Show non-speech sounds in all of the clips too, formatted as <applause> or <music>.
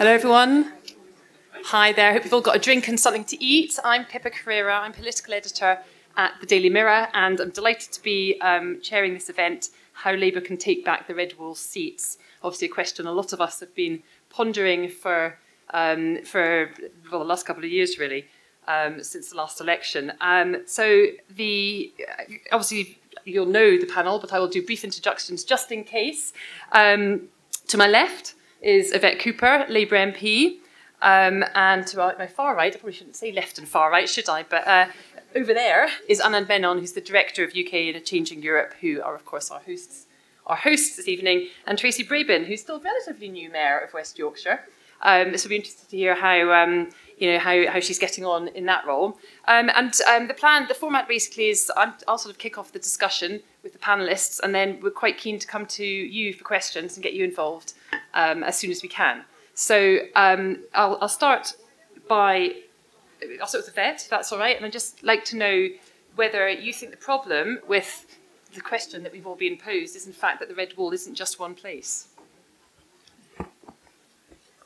Hello, everyone. Hi there. I Hope you've all got a drink and something to eat. I'm Pippa Crerar. I'm political editor at the Daily Mirror, and I'm delighted to be um, chairing this event How Labour Can Take Back the Red Wall Seats. Obviously, a question a lot of us have been pondering for, um, for well, the last couple of years, really. Um, since the last election. Um, so the obviously you'll know the panel, but I will do brief introductions just in case. Um, to my left is Yvette Cooper, Labour MP. Um, and to my far right, I probably shouldn't say left and far right, should I? But uh, over there is Anand Menon, who's the director of UK in a Changing Europe, who are, of course, our hosts, our hosts this evening, and Tracy Brabin, who's still relatively new mayor of West Yorkshire. Um, so we'll be interested to hear how um, you know how, how she's getting on in that role. Um, and um, the plan, the format basically is i will sort of kick off the discussion with the panelists, and then we're quite keen to come to you for questions and get you involved um, as soon as we can. So um, I'll, I'll, start by I'll start with Yvette, if that's all right, and I'd just like to know whether you think the problem with the question that we've all been posed is in fact that the red wall isn't just one place.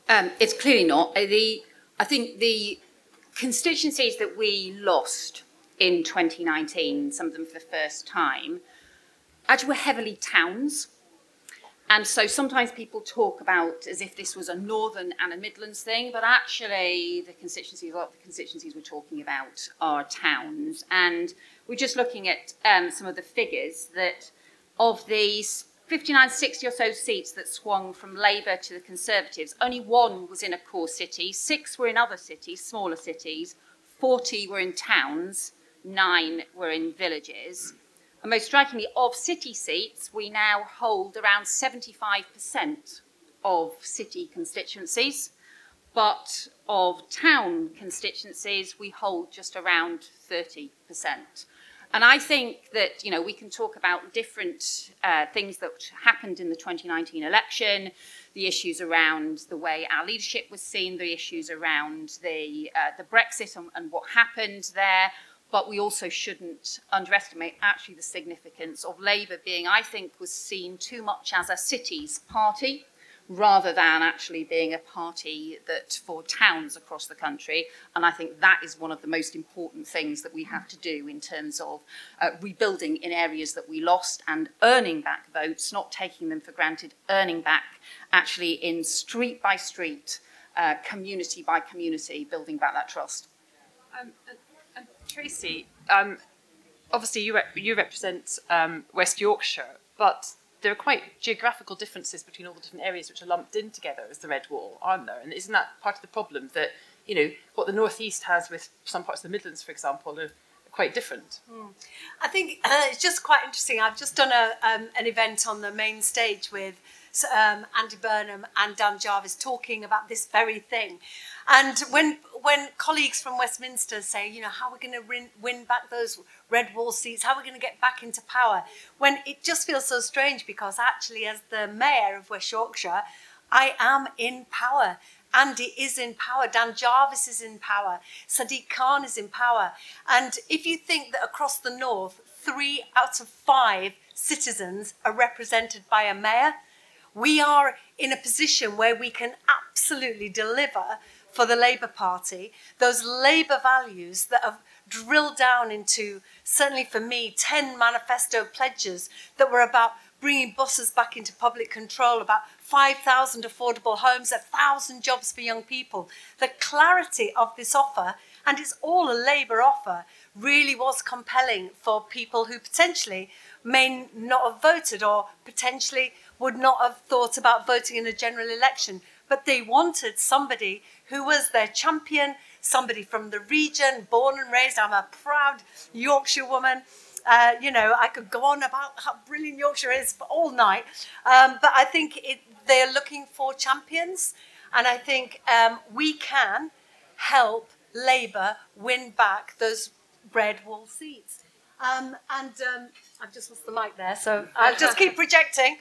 Um, it's clearly not. Uh, the I think the constituencies that we lost in 2019, some of them for the first time, actually were heavily towns. And so sometimes people talk about as if this was a northern and a Midlands thing, but actually the constituencies, a lot of the constituencies we're talking about are towns. And we're just looking at um, some of the figures that of these 59, 60 or so seats that swung from Labour to the Conservatives. Only one was in a core city, six were in other cities, smaller cities, 40 were in towns, nine were in villages. And most strikingly, of city seats, we now hold around 75% of city constituencies, but of town constituencies, we hold just around 30%. And I think that, you know, we can talk about different uh, things that happened in the 2019 election, the issues around the way our leadership was seen, the issues around the, uh, the Brexit and, and what happened there. But we also shouldn't underestimate actually the significance of Labour being, I think, was seen too much as a cities party rather than actually being a party that for towns across the country. And I think that is one of the most important things that we have to do in terms of uh, rebuilding in areas that we lost and earning back votes, not taking them for granted, earning back actually in street by street, uh, community by community, building back that trust. Um, and, and Tracy, um, obviously you, re- you represent um, West Yorkshire, but there are quite geographical differences between all the different areas which are lumped in together as the Red Wall, aren't there? And isn't that part of the problem that, you know, what the Northeast has with some parts of the Midlands, for example, are quite different? Mm. I think uh, it's just quite interesting. I've just done a, um, an event on the main stage with um, Andy Burnham and Dan Jarvis talking about this very thing. And when when colleagues from Westminster say, you know, how are we going to win, back those red wall seats, how are we going to get back into power, when it just feels so strange because actually, as the mayor of West Yorkshire, I am in power. Andy is in power. Dan Jarvis is in power. Sadiq Khan is in power. And if you think that across the north, three out of five citizens are represented by a mayor, we are in a position where we can absolutely deliver for the Labour Party those Labour values that have drilled down into, certainly for me, 10 manifesto pledges that were about bringing buses back into public control, about 5,000 affordable homes, 1,000 jobs for young people. The clarity of this offer, and it's all a Labour offer, really was compelling for people who potentially may not have voted or potentially would not have thought about voting in a general election, but they wanted somebody who was their champion, somebody from the region, born and raised. I'm a proud Yorkshire woman. Uh, you know, I could go on about how brilliant Yorkshire is all night, um, but I think it, they're looking for champions, and I think um, we can help Labour win back those red wall seats. Um, and um, I've just lost the mic there, so <laughs> I'll just keep projecting.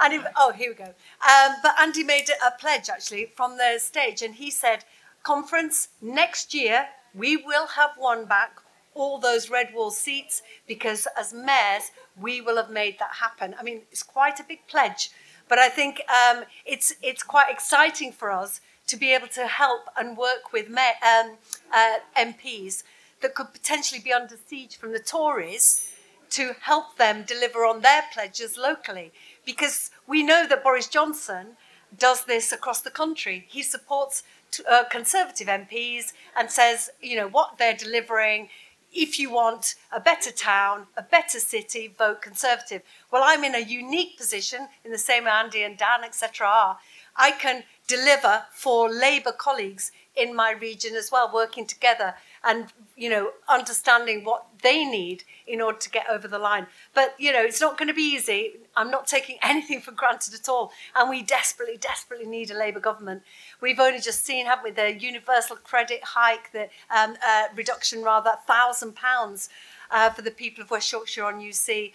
And if, oh, here we go. Um, but Andy made a pledge actually from the stage, and he said, "Conference next year, we will have won back all those red wall seats because as mayors, we will have made that happen." I mean, it's quite a big pledge, but I think um, it's it's quite exciting for us to be able to help and work with um, uh, MPs that could potentially be under siege from the Tories to help them deliver on their pledges locally. Because we know that Boris Johnson does this across the country. He supports uh, Conservative MPs and says, you know, what they're delivering. If you want a better town, a better city, vote Conservative. Well, I'm in a unique position, in the same way Andy and Dan, etc., are. I can deliver for Labour colleagues in my region as well, working together and you know understanding what they need in order to get over the line. But you know it's not going to be easy. I'm not taking <laughs> anything for granted at all, and we desperately, desperately need a Labour government. We've only just seen, haven't we, the universal credit hike, the um, uh, reduction rather, thousand pounds uh, for the people of West Yorkshire on UC,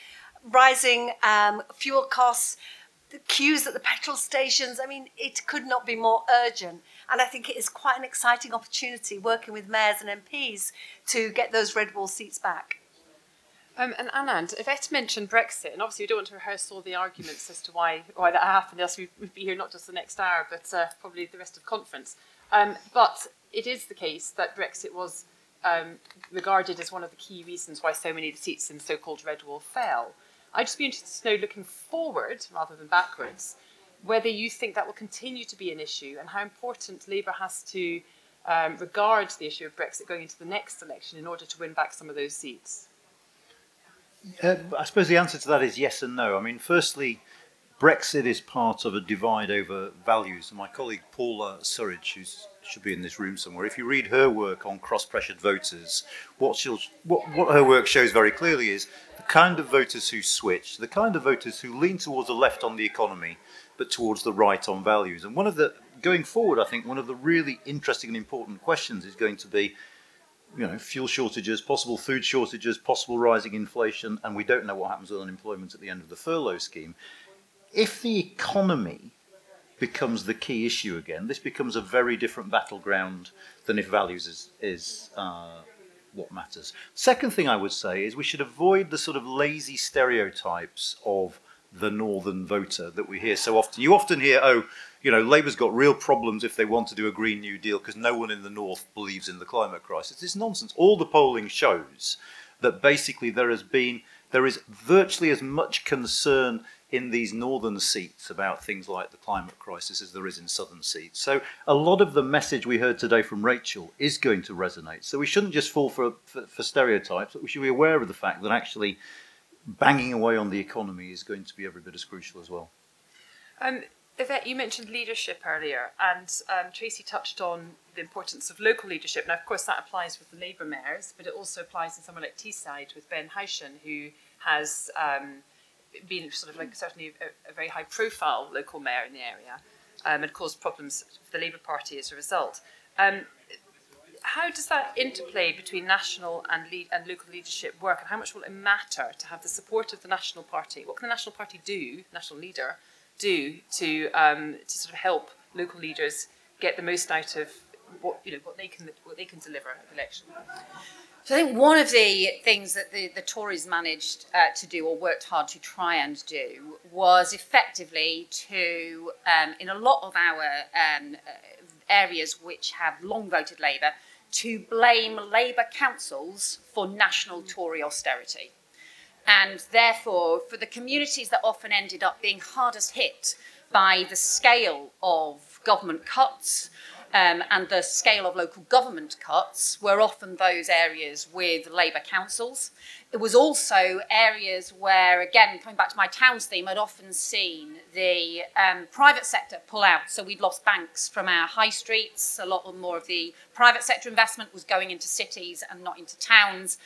rising um, fuel costs the queues at the petrol stations. I mean, it could not be more urgent. And I think it is quite an exciting opportunity working with mayors and MPs to get those red wall seats back. Um, and Anand, Yvette mentioned Brexit, and obviously we don't want to rehearse all the arguments as to why why that happened, else we'd be here not just the next hour, but uh, probably the rest of conference. Um, but it is the case that Brexit was um, regarded as one of the key reasons why so many of the seats in so-called Red Wall fell. I'd just be interested to know, looking forward rather than backwards, whether you think that will continue to be an issue and how important Labour has to um, regard the issue of Brexit going into the next election in order to win back some of those seats. Uh, I suppose the answer to that is yes and no. I mean, firstly, Brexit is part of a divide over values. And my colleague Paula Surridge, who should be in this room somewhere, if you read her work on cross-pressured voters, what, she'll, what, what her work shows very clearly is the kind of voters who switch, the kind of voters who lean towards the left on the economy, but towards the right on values. And one of the, going forward, I think one of the really interesting and important questions is going to be, you know, fuel shortages, possible food shortages, possible rising inflation, and we don't know what happens with unemployment at the end of the furlough scheme if the economy becomes the key issue again, this becomes a very different battleground than if values is, is uh, what matters. Second thing I would say is we should avoid the sort of lazy stereotypes of the northern voter that we hear so often. You often hear, oh, you know, Labour's got real problems if they want to do a Green New Deal because no one in the north believes in the climate crisis. It's nonsense. All the polling shows that basically there has been, there is virtually as much concern in these northern seats about things like the climate crisis as there is in southern seats. So a lot of the message we heard today from Rachel is going to resonate. So we shouldn't just fall for, for, for stereotypes, we should be aware of the fact that actually banging away on the economy is going to be every bit as crucial as well. Um, Yvette, you mentioned leadership earlier, and um, Tracy touched on the importance of local leadership. Now, of course, that applies with the Labour mayors, but it also applies in somewhere like Teesside with Ben Houchen, who has um, been sort of like certainly a, a very high profile local mayor in the area um, and caused problems for the Labour Party as a result. Um, how does that interplay between national and, lead, and local leadership work, and how much will it matter to have the support of the National Party? What can the National Party do, national leader, do to um, to sort of help local leaders get the most out of what you know what they can what they can deliver at the election? So I think one of the things that the, the Tories managed uh, to do or worked hard to try and do was effectively to, um, in a lot of our um, uh, areas which have long voted Labour, to blame Labour councils for national Tory austerity. And therefore, for the communities that often ended up being hardest hit by the scale of government cuts, um, and the scale of local government cuts were often those areas with Labour councils. It was also areas where, again, coming back to my towns theme, I'd often seen the um, private sector pull out. So we'd lost banks from our high streets. A lot more of the private sector investment was going into cities and not into towns.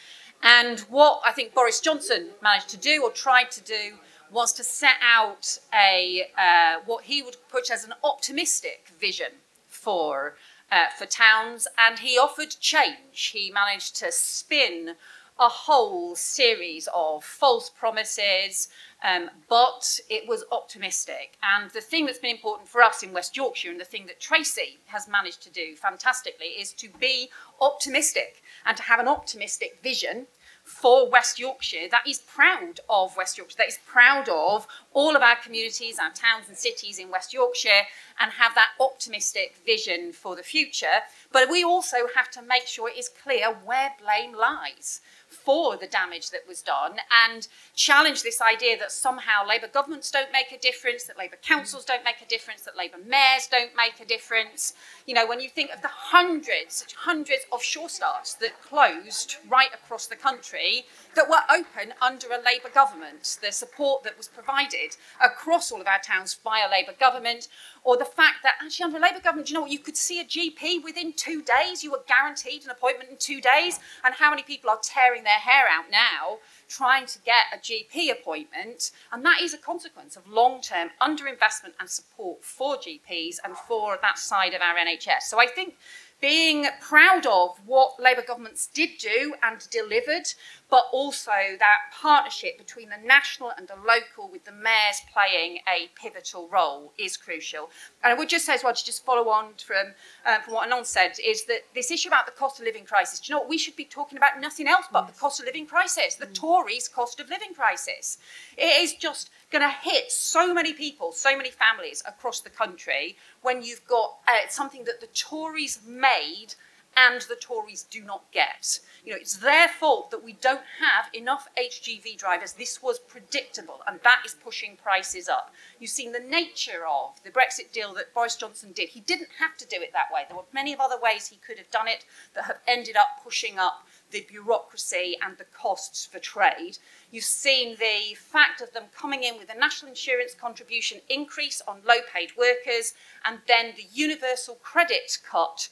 And what I think Boris Johnson managed to do or tried to do was to set out a uh, what he would put as an optimistic vision for uh, for towns, and he offered change. He managed to spin a whole series of false promises, um, but it was optimistic. And the thing that's been important for us in West Yorkshire, and the thing that Tracy has managed to do fantastically, is to be optimistic and to have an optimistic vision for West Yorkshire that is proud of West Yorkshire, that is proud of all of our communities, our towns and cities in West Yorkshire, and have that optimistic vision for the future. But we also have to make sure it is clear where blame lies for the damage that was done and challenge this idea that somehow Labour governments don't make a difference, that Labour councils don't make a difference, that Labour mayors don't make a difference. You know, when you think of the hundreds, hundreds of Sure Starts that closed right across the country that were open under a Labour government, the support that was provided across all of our towns by a Labour government, or the fact that actually under a Labour government, you know what, you could see a GP within two days, you were guaranteed an appointment in two days, and how many people are tearing their hair out now trying to get a GP appointment, and that is a consequence of long-term underinvestment and support for GPs and for that side of our NHS. So I think being proud of what Labour governments did do and delivered, but also that partnership between the national and the local, with the mayors playing a pivotal role, is crucial. And I would just say as well, to just follow on from, uh, from what Anand said, is that this issue about the cost of living crisis, do you know what? We should be talking about nothing else but the cost of living crisis, the Tories' cost of living crisis. It is just going to hit so many people, so many families across the country when you've got uh, something that the Tories made and the Tories do not get. You know, it's their fault that we don't have enough HGV drivers. This was predictable, and that is pushing prices up. You've seen the nature of the Brexit deal that Boris Johnson did. He didn't have to do it that way. There were many of other ways he could have done it that have ended up pushing up the bureaucracy and the costs for trade. You've seen the fact of them coming in with a national insurance contribution increase on low paid workers and then the universal credit cut.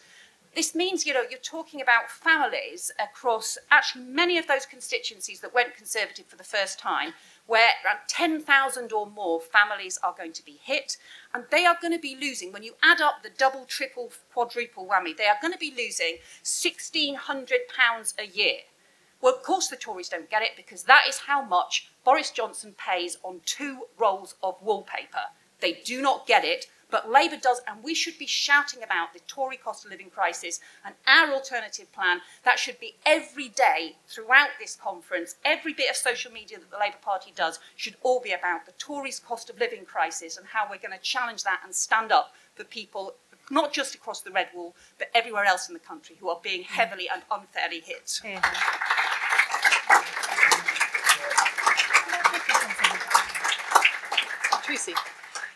This means, you know, you're talking about families across actually many of those constituencies that went Conservative for the first time, where around 10,000 or more families are going to be hit, and they are going to be losing, when you add up the double, triple, quadruple whammy, they are going to be losing £1,600 a year. Well, of course, the Tories don't get it because that is how much Boris Johnson pays on two rolls of wallpaper. They do not get it, but Labour does, and we should be shouting about the Tory cost of living crisis and our alternative plan. That should be every day throughout this conference. Every bit of social media that the Labour Party does should all be about the Tories' cost of living crisis and how we're going to challenge that and stand up for people not just across the Red Wall, but everywhere else in the country who are being heavily and unfairly hit. Yeah. Tracy.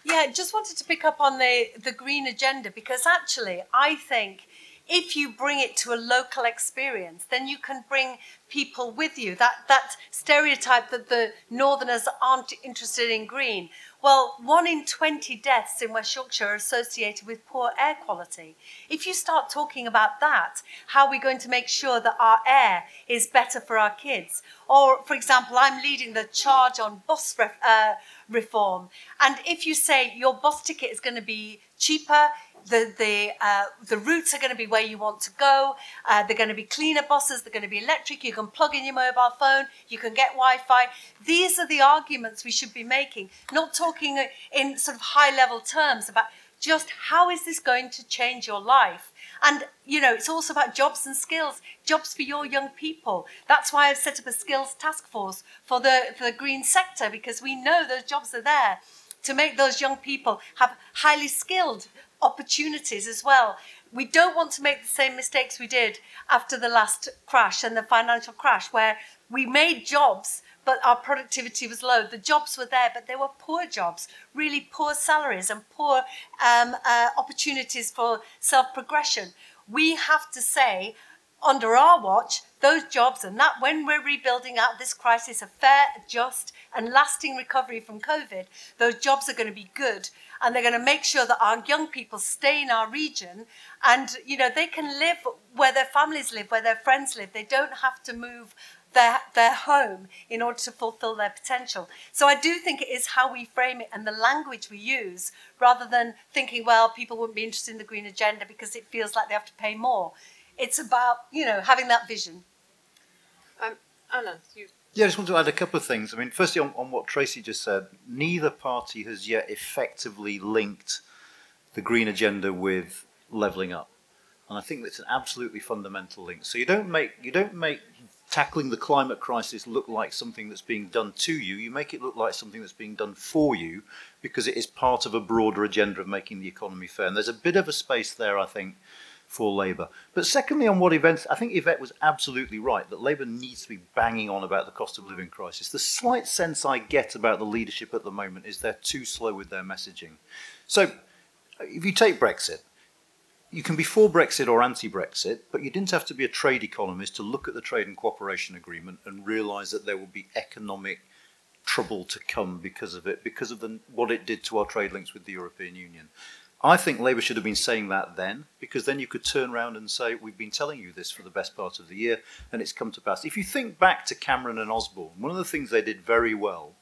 Yeah, just wanted to pick up on the, the green agenda because actually, I think if you bring it to a local experience, then you can bring people with you. That that stereotype that the northerners aren't interested in green. Well, one in 20 deaths in West Yorkshire are associated with poor air quality. If you start talking about that, how are we going to make sure that our air is better for our kids? Or, for example, I'm leading the charge on bus ref, uh, reform. And if you say your bus ticket is going to be cheaper, the the uh, the routes are going to be where you want to go. Uh, they're going to be cleaner buses. They're going to be electric. You can plug in your mobile phone. You can get Wi-Fi. These are the arguments we should be making, not talking in sort of high-level terms about just how is this going to change your life. And you know, it's also about jobs and skills, jobs for your young people. That's why I've set up a skills task force for the for the green sector because we know those jobs are there to make those young people have highly skilled opportunities as well. We don't want to make the same mistakes we did after the last crash and the financial crash, where we made jobs, but our productivity was low. The jobs were there, but they were poor jobs, really poor salaries and poor um, uh, opportunities for self progression. We have to say, under our watch, those jobs and that when we're rebuilding out this crisis, a fair, just, and lasting recovery from COVID, those jobs are going to be good and they're going to make sure that our young people stay in our region and you know they can live where their families live where their friends live they don't have to move their, their home in order to fulfill their potential. So I do think it is how we frame it and the language we use rather than thinking, well, people wouldn't be interested in the green agenda because it feels like they have to pay more. It's about, you know, having that vision. Um, Anand, you. Yeah, I just want to add a couple of things. I mean, firstly, on, on what Tracy just said, neither party has yet effectively linked the green agenda with levelling up, and I think that's an absolutely fundamental link. So you don't make you don't make tackling the climate crisis look like something that's being done to you. You make it look like something that's being done for you because it is part of a broader agenda of making the economy fair. And there's a bit of a space there, I think, for Labour. But secondly, on what Yvette's, I think Yvette was absolutely right that Labour needs to be banging on about the cost of living crisis. The slight sense I get about the leadership at the moment is they're too slow with their messaging. So if you take Brexit, you can be for Brexit or anti Brexit, but you didn't have to be a trade economist to look at the trade and cooperation agreement and realise that there will be economic trouble to come because of it, because of the, what it did to our trade links with the European Union. I think Labour should have been saying that then, because then you could turn around and say, We've been telling you this for the best part of the year, and it's come to pass. If you think back to Cameron and Osborne, one of the things they did very well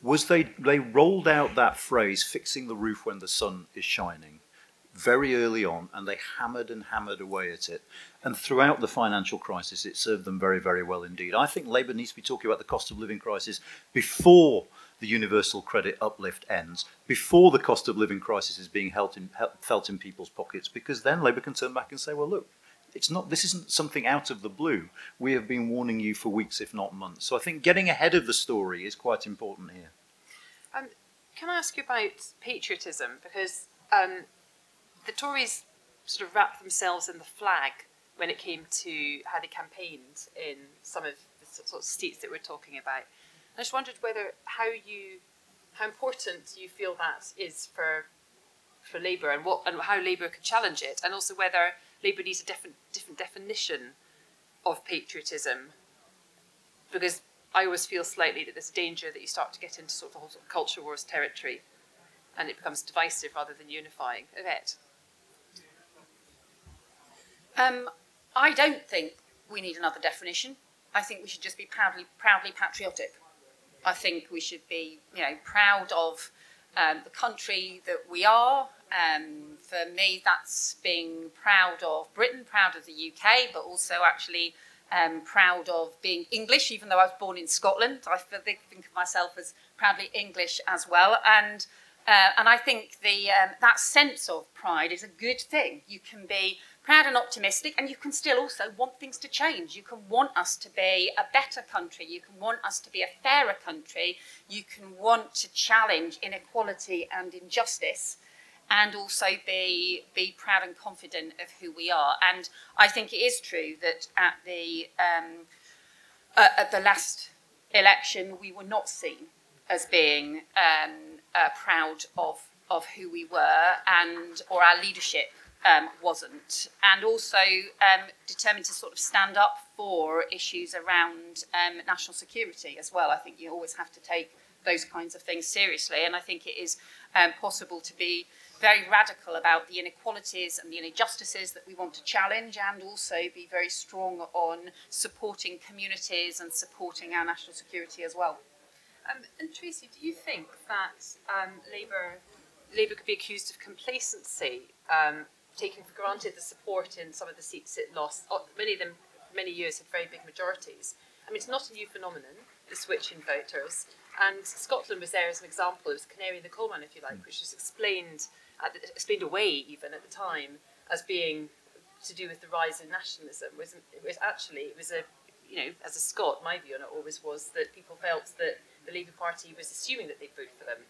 was they, they rolled out that phrase, fixing the roof when the sun is shining, very early on, and they hammered and hammered away at it. And throughout the financial crisis, it served them very, very well indeed. I think Labour needs to be talking about the cost of living crisis before the universal credit uplift ends, before the cost of living crisis is being in, felt in people's pockets, because then Labour can turn back and say, well, look, it's not this isn't something out of the blue. We have been warning you for weeks, if not months. So I think getting ahead of the story is quite important here. Um, can I ask you about patriotism? Because um, the Tories sort of wrapped themselves in the flag when it came to how they campaigned in some of the sort of seats that we're talking about. I just wondered whether how you how important you feel that is for for Labour and what and how Labour could challenge it, and also whether Labour needs a different different definition of patriotism, because I always feel slightly that there's danger that you start to get into sort of, sort of culture wars territory, and it becomes divisive rather than unifying. Yvette. Um, I don't think we need another definition. I think we should just be proudly proudly patriotic. I think we should be, you know, proud of um, the country that we are, um, for me, that's being proud of Britain, proud of the UK, but also actually um, proud of being English, even though I was born in Scotland. I think of myself as proudly English as well. And, uh, and I think the, um, that sense of pride is a good thing. You can be proud and optimistic, and you can still also want things to change. You can want us to be a better country. You can want us to be a fairer country. You can want to challenge inequality and injustice and also be be proud and confident of who we are. And I think it is true that at the um, uh, at the last election, we were not seen as being um, uh, proud of of who we were, and or our leadership um, wasn't, and also um, determined to sort of stand up for issues around um, national security as well. I think you always have to take those kinds of things seriously, and I think it is um, possible to be very radical about the inequalities and the injustices that we want to challenge and also be very strong on supporting communities and supporting our national security as well. Um, and Tracy, do you think that um, Labour Labour could be accused of complacency, um, taking for granted the support in some of the seats it lost? Oh, many of them, many years, had very big majorities. I mean, it's not a new phenomenon, the switch in voters. And Scotland was there as an example. It was canary in the coal mine, if you like, mm. which was explained the, explained away even at the time as being to do with the rise in nationalism. Was it was actually it was a you know as a Scot, my view on it always was that people felt that the Labour Party was assuming that they'd vote for them.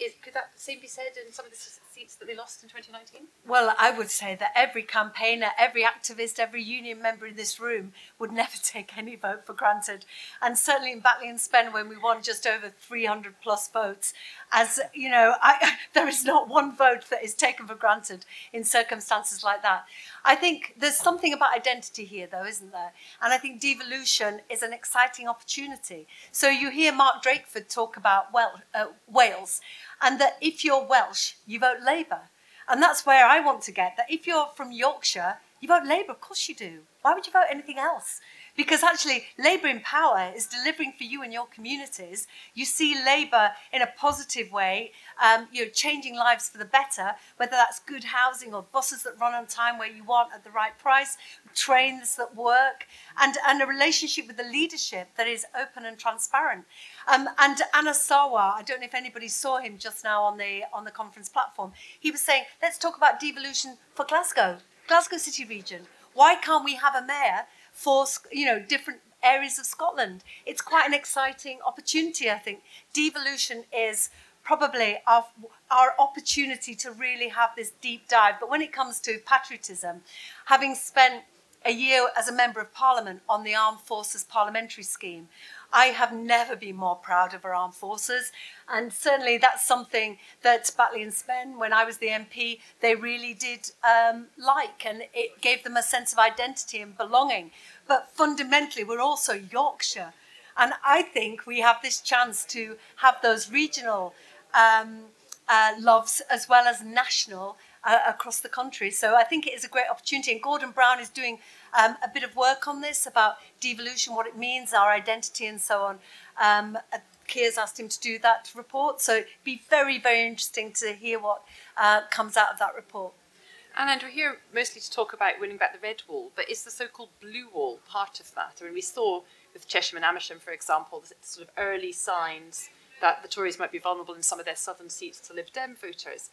Is, could that same be said in some of the seats that they lost in 2019? Well, I would say that every campaigner, every activist, every union member in this room would never <laughs> take any vote for granted. And certainly in Batley and Spen, when we won just over 300 plus votes, as you know, I, <laughs> there is not one vote that is taken for granted in circumstances like that. I think there's something about identity here, though, isn't there? And I think devolution is an exciting opportunity. So you hear Mark Drakeford talk about well, uh, Wales, and that if you're Welsh, you vote Labour. And that's where I want to get that if you're from Yorkshire, you vote Labour, of course you do. Why would you vote anything else? Because actually, Labour in power is delivering for you and your communities. You see Labour in a positive way, um, you know, changing lives for the better, whether that's good housing or buses that run on time where you want at the right price, trains that work, and, and a relationship with the leadership that is open and transparent. Um, and Anas Sarwar, I don't know if anybody saw him just now on the on the conference platform. He was saying, let's talk about devolution for Glasgow, Glasgow City Region. Why can't we have a mayor for you know different areas of Scotland. It's quite an exciting opportunity, I think. Devolution is probably our, our opportunity to really have this deep dive. But when it comes to patriotism, having spent a year as a member of parliament on the Armed Forces Parliamentary Scheme, I have never been more proud of our armed forces. And certainly that's something that Batley and Spen, when I was the MP, they really did um, like. And it gave them a sense of identity and belonging. But fundamentally, we're also Yorkshire. And I think we have this chance to have those regional um, uh, loves as well as national uh, across the country. So I think it is a great opportunity. And Gordon Brown is doing um, a bit of work on this about devolution, what it means, our identity, and so on. Um, uh, Keir's asked him to do that report. So it'd be very, very interesting to hear what uh, comes out of that report. And we're here mostly to talk about winning back the red wall, but is the so-called blue wall part of that? I mean, we saw with Chesham and Amersham, for example, the sort of early signs that the Tories might be vulnerable in some of their southern seats to Lib Dem voters.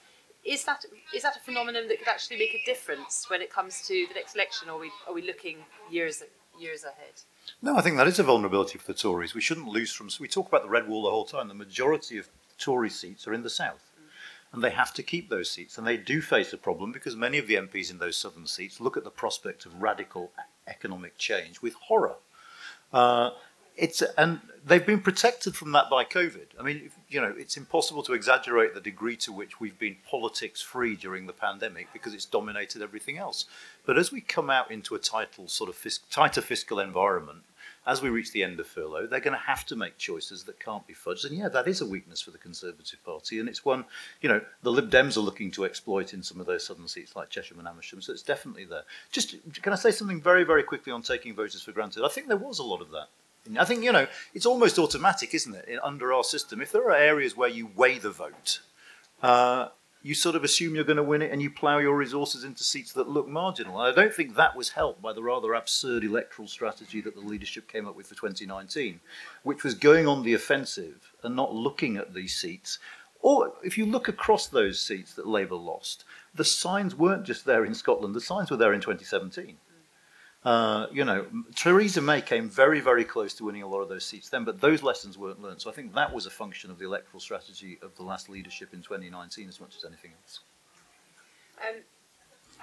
Is that is that a phenomenon that could actually make a difference when it comes to the next election, or are we are we looking years years ahead? No, I think that is a vulnerability for the Tories. We shouldn't lose from. We talk about the red wall the whole time. The majority of Tory seats are in the south, and they have to keep those seats. And they do face a problem because many of the MPs in those southern seats look at the prospect of radical economic change with horror. Uh, it's and they've been protected from that by COVID. I mean, you know, it's impossible to exaggerate the degree to which we've been politics free during the pandemic because it's dominated everything else. But as we come out into a title sort of fis- tighter fiscal environment, as we reach the end of furlough, they're going to have to make choices that can't be fudged. And yeah, that is a weakness for the Conservative Party, and it's one, you know, the Lib Dems are looking to exploit in some of those southern seats like Chesham and Amersham. So it's definitely there. Just can I say something very, very quickly on taking voters for granted? I think there was a lot of that. I think, you know, it's almost automatic, isn't it, under our system? If there are areas where you weigh the vote, uh, you sort of assume you're going to win it and you plough your resources into seats that look marginal. And I don't think that was helped by the rather absurd electoral strategy that the leadership came up with for 2019, which was going on the offensive and not looking at these seats. Or if you look across those seats that Labour lost, the signs weren't just there in Scotland, the signs were there in 2017. Uh, you know, Theresa May came very, very close to winning a lot of those seats then, but those lessons weren't learned. So I think that was a function of the electoral strategy of the last leadership in 2019 as much as anything else. Um,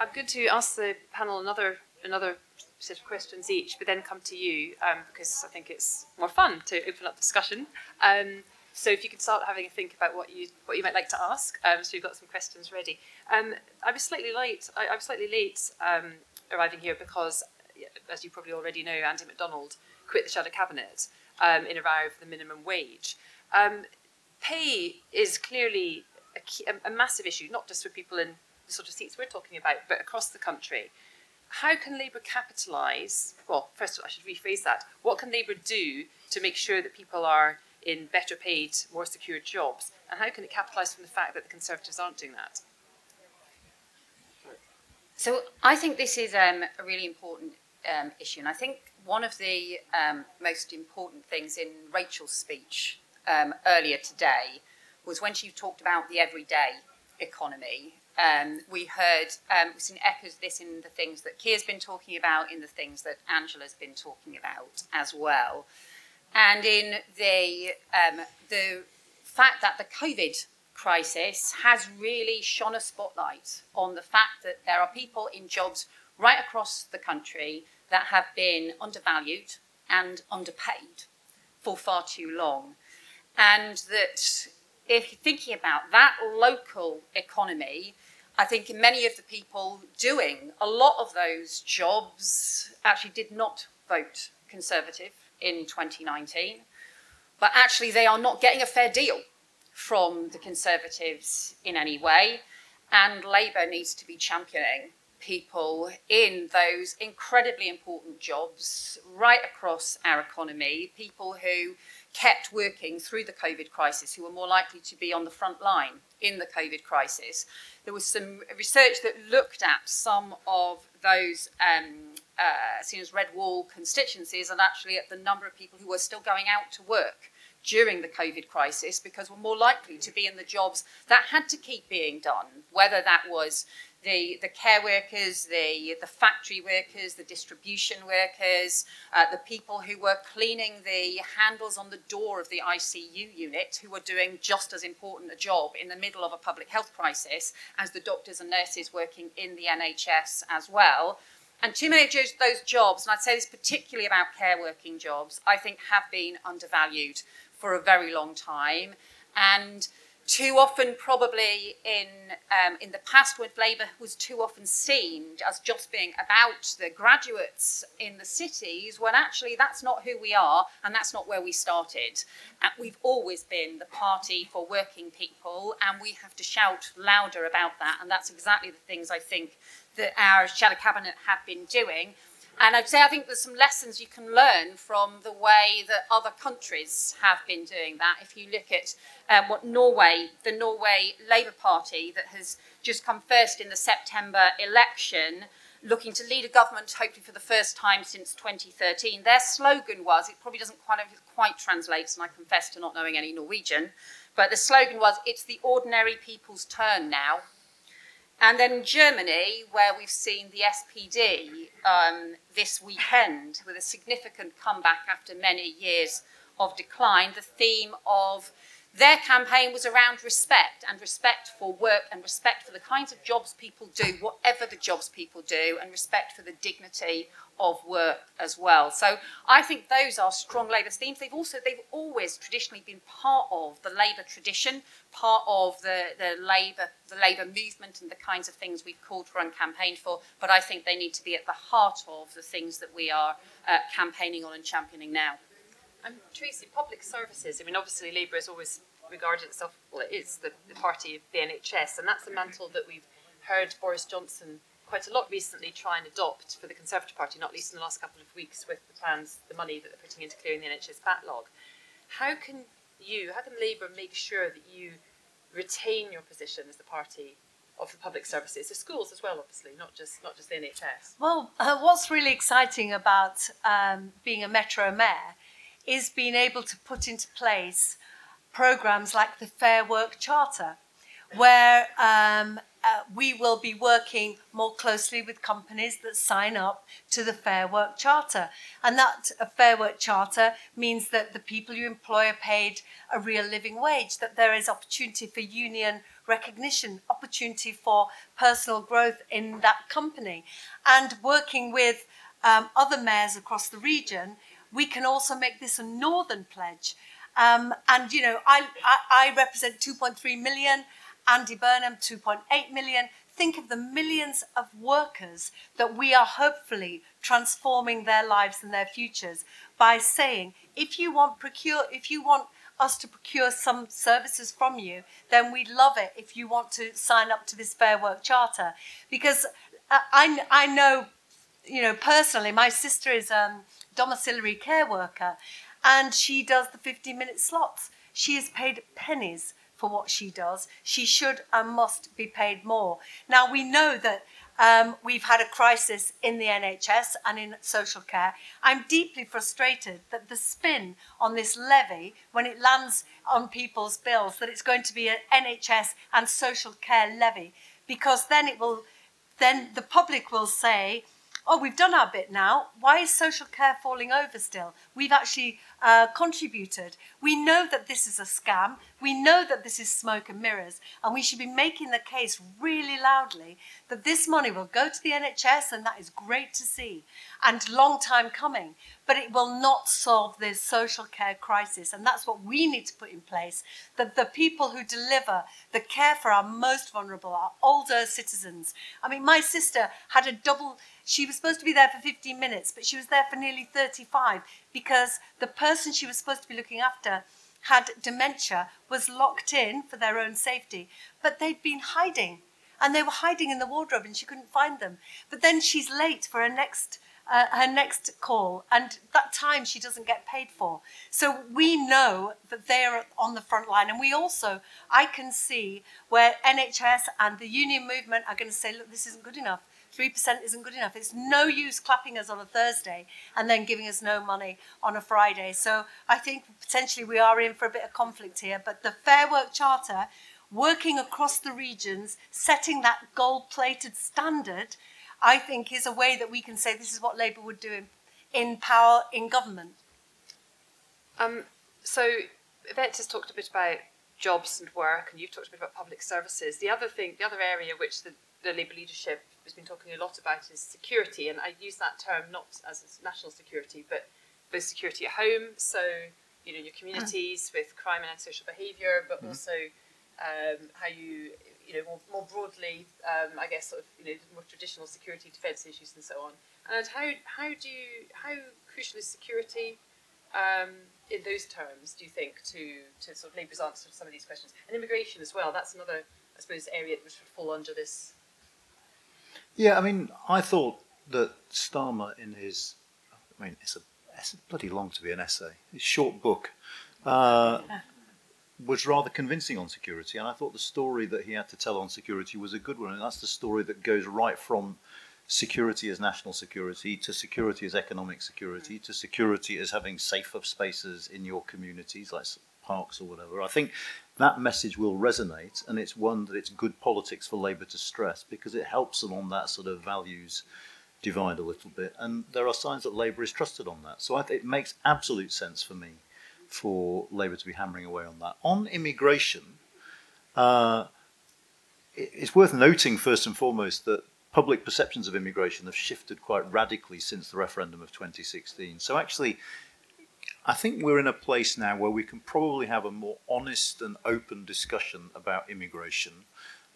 I'm going to ask the panel another another set of questions each, but then come to you um, because I think it's more fun to open up discussion. Um, so if you could start having a think about what you what you might like to ask. Um, so you've got some questions ready. Um, I was slightly late. I, I was slightly late um, arriving here because as you probably already know, Andy McDonald quit the Shadow Cabinet um, in a row for the minimum wage. Um, pay is clearly a, key, a, a, massive issue, not just for people in the sort of seats we're talking about, but across the country. How can Labour capitalise? Well, first of all, I should rephrase that. What can Labour do to make sure that people are in better paid, more secure jobs? And how can it capitalise from the fact that the Conservatives aren't doing that? So I think this is um, a really important um, issue, and I think one of the um, most important things in Rachel's speech um, earlier today was when she talked about the everyday economy. Um, we heard, um, we've seen echoes of this in the things that Keir's been talking about, in the things that Angela's been talking about as well. And in the, the fact that the COVID crisis has really shone a spotlight on the fact that there are people in jobs right across the country that have been undervalued and underpaid for far too long. And that if you're thinking about that local economy, I think many of the people doing a lot of those jobs actually did not vote Conservative in 2019, but actually they are not getting a fair deal from the Conservatives in any way, and Labour needs to be championing people in those incredibly important jobs right across our economy, people who kept working through the COVID crisis, who were more likely to be on the front line in the COVID crisis. There was some research that looked at some of those um, uh, seen as red wall constituencies and actually at the number of people who were still going out to work during the COVID crisis because we're more likely to be in the jobs that had to keep being done, whether that was the, the care workers, the, the factory workers, the distribution workers, uh, the people who were cleaning the handles on the door of the ICU unit, who were doing just as important a job in the middle of a public health crisis as the doctors and nurses working in the NHS as well. And too many of those jobs, and I'd say this particularly about care working jobs, I think have been undervalued for a very long time. And too often, probably in um, in the past, when Labour was too often seen as just being about the graduates in the cities, when actually that's not who we are, and that's not where we started. And we've always been the party for working people, and we have to shout louder about that. And that's exactly the things I think that our shadow cabinet have been doing. And I'd say I think there's some lessons you can learn from the way that other countries have been doing that. If you look at um, what Norway, the Norway Labour Party that has just come first in the September election, looking to lead a government hopefully for the first time since 2013, their slogan was, it probably doesn't quite, quite translate, and I confess to not knowing any Norwegian, but the slogan was, it's the ordinary people's turn now. And then Germany, where we've seen the SPD um, this weekend with a significant comeback after many years of decline, the theme of their campaign was around respect and respect for work and respect for the kinds of jobs people do, whatever the jobs people do, and respect for the dignity of work as well. So I think those are strong Labour themes. They've also they've always traditionally been part of the Labour tradition, part of the, the Labour the Labour movement and the kinds of things we've called for and campaigned for. But I think they need to be at the heart of the things that we are uh, campaigning on and championing now. And Tracy, public services. I mean, obviously Labour has always regarded itself well, it is the, the party of the NHS, and that's a mantle that we've heard Boris Johnson quite a lot recently try and adopt for the Conservative Party, not least in the last couple of weeks with the plans, the money that they're putting into clearing the NHS backlog. How can you, how can Labour make sure that you retain your position as the party of the public services, the schools as well, obviously, not just not just the NHS? Well, uh, what's really exciting about um, being a metro mayor is being able to put into place programs like the Fair Work Charter, where um, uh, we will be working more closely with companies that sign up to the Fair Work Charter. And that a Fair Work Charter means that the people you employ are paid a real living wage, that there is opportunity for union recognition, opportunity for personal growth in that company. And working with um, other mayors across the region, we can also make this a northern pledge. Um, and, you know, I, I, I represent 2.3 million. Andy Burnham, 2.8 million. Think of the millions of workers that we are hopefully transforming their lives and their futures by saying, if you want procure, if you want us to procure some services from you, then we'd love it if you want to sign up to this Fair Work Charter. Because uh, I, I know, you know, personally, my sister is um, domiciliary care worker and she does the 15 minute slots. She is paid pennies for what she does. She should and must be paid more. Now, we know that um, we've had a crisis in the NHS and in social care. I'm deeply frustrated that the spin on this levy, when it lands on people's bills, that it's going to be an NHS and social care levy, because then it will, then the public will say, oh, we've done our bit now. Why is social care falling over still? We've actually uh, contributed. We know that this is a scam. We know that this is smoke and mirrors. And we should be making the case really loudly that this money will go to the NHS, and that is great to see and long time coming. But it will not solve this social care crisis. And that's what we need to put in place that the people who deliver the care for our most vulnerable, our older citizens. I mean, my sister had a double she was supposed to be there for 15 minutes, but she was there for nearly 35 because the person she was supposed to be looking after had dementia, was locked in for their own safety, but they'd been hiding. And they were hiding in the wardrobe and she couldn't find them. But then she's late for her next uh, her next call, and that time she doesn't get paid for. So we know that they are on the front line, and we also, I can see where NHS and the union movement are going to say, look, this isn't good enough. 3% isn't good enough. It's no use clapping us on a Thursday and then giving us no money on a Friday. So I think potentially we are in for a bit of conflict here. But the Fair Work Charter, working across the regions, setting that gold plated standard, I think is a way that we can say this is what Labour would do in, in power in government. Um, so Yvette has talked a bit about jobs and work, and you've talked a bit about public services. The other thing, the other area which the, the Labour leadership has been talking a lot about is security, and I use that term not as national security, but both security at home, so you know your communities with crime and antisocial behaviour, but mm-hmm. also um, how you you know more, more broadly, um, I guess sort of you know more traditional security defence issues and so on. And how how do you how crucial is security um, in those terms? Do you think to to sort of Labour's answer to some of these questions and immigration as well? That's another I suppose area which would fall under this. Yeah, I mean, I thought that Starmer in his, I mean, it's a it's bloody long to be an essay. His short book. Uh, was rather convincing on security, and I thought the story that he had to tell on security was a good one, and that's the story that goes right from security as national security to security as economic security to security as having safer spaces in your communities, like parks or whatever. I think that message will resonate, and it's one that it's good politics for Labour to stress because it helps them on that sort of values divide a little bit, and there are signs that Labour is trusted on that. So it makes absolute sense for me for Labour to be hammering away on that. On immigration, uh, it's worth noting first and foremost that public perceptions of immigration have shifted quite radically since the referendum of 2016. So actually, I think we're in a place now where we can probably have a more honest and open discussion about immigration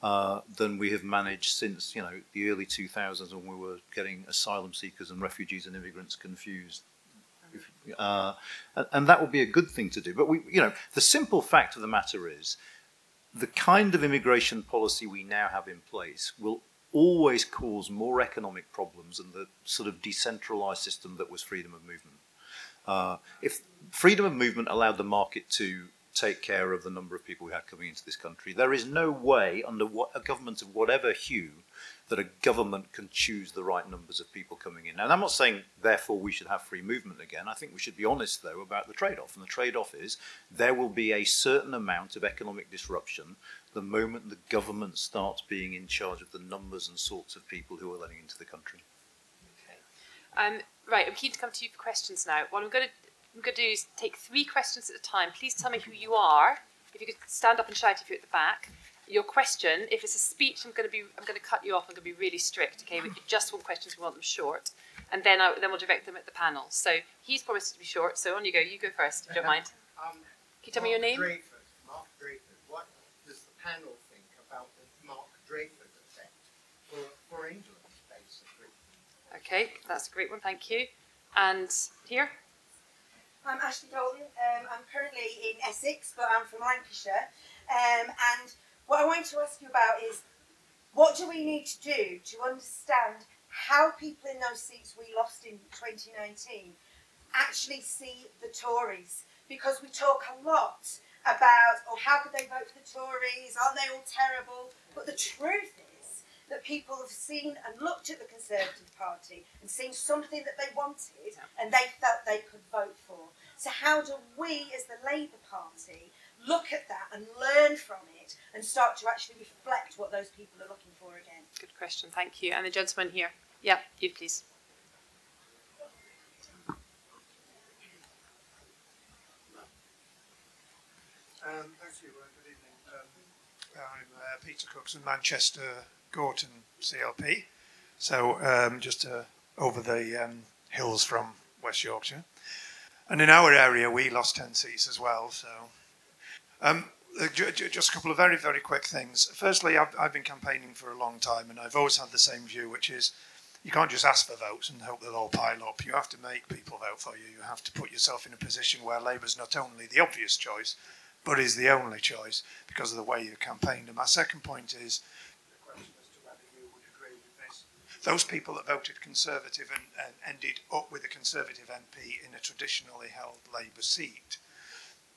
uh, than we have managed since you know the early 2000s when we were getting asylum seekers and refugees and immigrants confused uh, and, that would be a good thing to do. But we, you know, the simple fact of the matter is, the kind of immigration policy we now have in place will always cause more economic problems than the sort of decentralized system that was freedom of movement. Uh, if freedom of movement allowed the market to take care of the number of people we had coming into this country, there is no way under what, a government of whatever hue that a government can choose the right numbers of people coming in. Now, I'm not saying, therefore, we should have free movement again. I think we should be honest, though, about the trade off. And the trade off is there will be a certain amount of economic disruption the moment the government starts being in charge of the numbers and sorts of people who are letting into the country. Um, right, I'm keen to come to you for questions now. What I'm going to I'm going to do is take three questions at a time. Please tell me who you are. If you could stand up and shout if you're at the back your question. If it's a speech, I'm going to be I'm going to cut you off. I'm going to be really strict. Okay, we just want questions. We want them short, and then I, then we'll direct them at the panel. So he's promised to be short. So on you go. You go first. If you don't mind. Um, Can you tell me your name? Dreyfus, Mark Dreyfus. What does the panel think about the Mark Drakeford effect for, for England? Okay, that's a great one. Thank you. And here. I'm Ashley Dolan. Um, I'm currently in Essex, but I'm from Lancashire. Um, and what I want to ask you about is what do we need to do to understand how people in those seats we lost in 2019 actually see the Tories? Because we talk a lot about, oh, how could they vote for the Tories? Aren't they all terrible? But the truth is that people have seen and looked at the Conservative Party and seen something that they wanted and they felt they could vote for. So, how do we, as the Labour Party, look at that and learn from it and start to actually reflect what those people are looking for again? Good question, thank you. And the gentleman here. Yeah, you please. Um, thank you. Uh, good evening. Um, I'm uh, Peter Cooks in Manchester Gorton CLP, so um, just uh, over the um, hills from West Yorkshire. And in our area, we lost 10 seats as well, so um, uh, just a couple of very, very quick things. Firstly, I've, I've, been campaigning for a long time, and I've always had the same view, which is you can't just ask for votes and hope they'll all pile up. You have to make people vote for you. You have to put yourself in a position where Labour's not only the obvious choice, but is the only choice because of the way you campaigned. And my second point is the question as to whether you would agree with this those people that voted Conservative and, and ended up with a Conservative MP in a traditionally held Labour seat,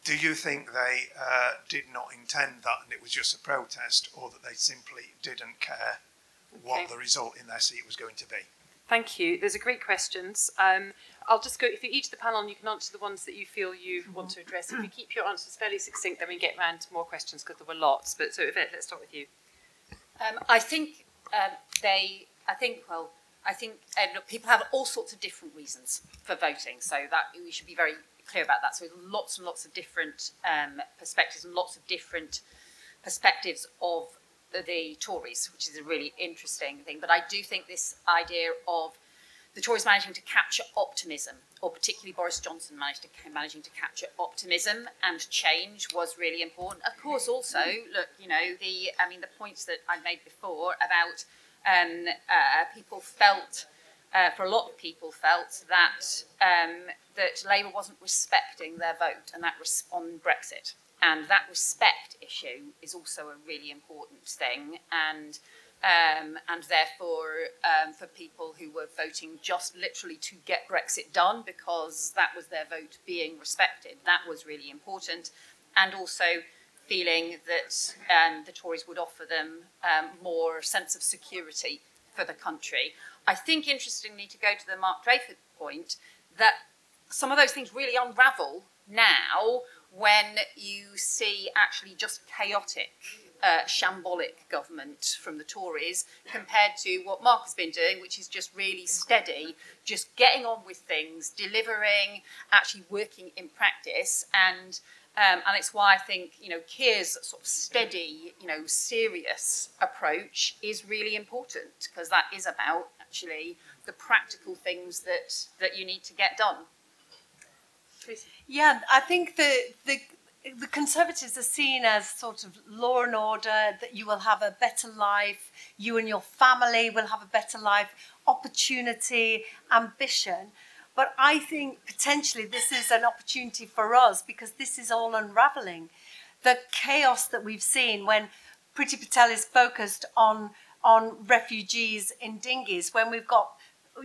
do you think they uh, did not intend that and it was just a protest, or that they simply didn't care what Okay. the result in their seat was going to be? Thank you. Those are great questions. Um, I'll just go, if you each of the panel, you can answer the ones that you feel you want to address. If you keep your answers fairly succinct, then we get round to more questions because there were lots. But so, Yvette, let's start with you. Um, I think um, they, I think, well, I think look, people have all sorts of different reasons for voting, so that we should be very clear about that. So lots and lots of different um, perspectives and lots of different perspectives of the, the Tories, which is a really interesting thing. But I do think this idea of the Tories managing to capture optimism, or particularly Boris Johnson managed to managing to capture optimism and change was really important. Of course, also look, you know, the I mean the points that I made before about um, uh, people felt. Uh, for a lot of people, felt that um, that Labour wasn't respecting their vote, and that res- on Brexit, and that respect issue is also a really important thing, and um, and therefore um, for people who were voting just literally to get Brexit done because that was their vote being respected. That was really important, and also feeling that um, the Tories would offer them um, more sense of security for the country. I think, interestingly, to go to the Mark Drakeford point, that some of those things really unravel now when you see actually just chaotic uh, shambolic government from the Tories compared to what Mark has been doing, which is just really steady, just getting on with things, delivering, actually working in practice, and um, and it's why I think you know Keir's sort of steady, you know, serious approach is really important because that is about actually the practical things that that you need to get done. Yeah, I think the the the Conservatives are seen as sort of law and order, that you will have a better life, you and your family will have a better life, opportunity, ambition. But I think potentially this is an opportunity for us because this is all unraveling. The chaos that we've seen when Priti Patel is focused on on refugees in dinghies, when we've got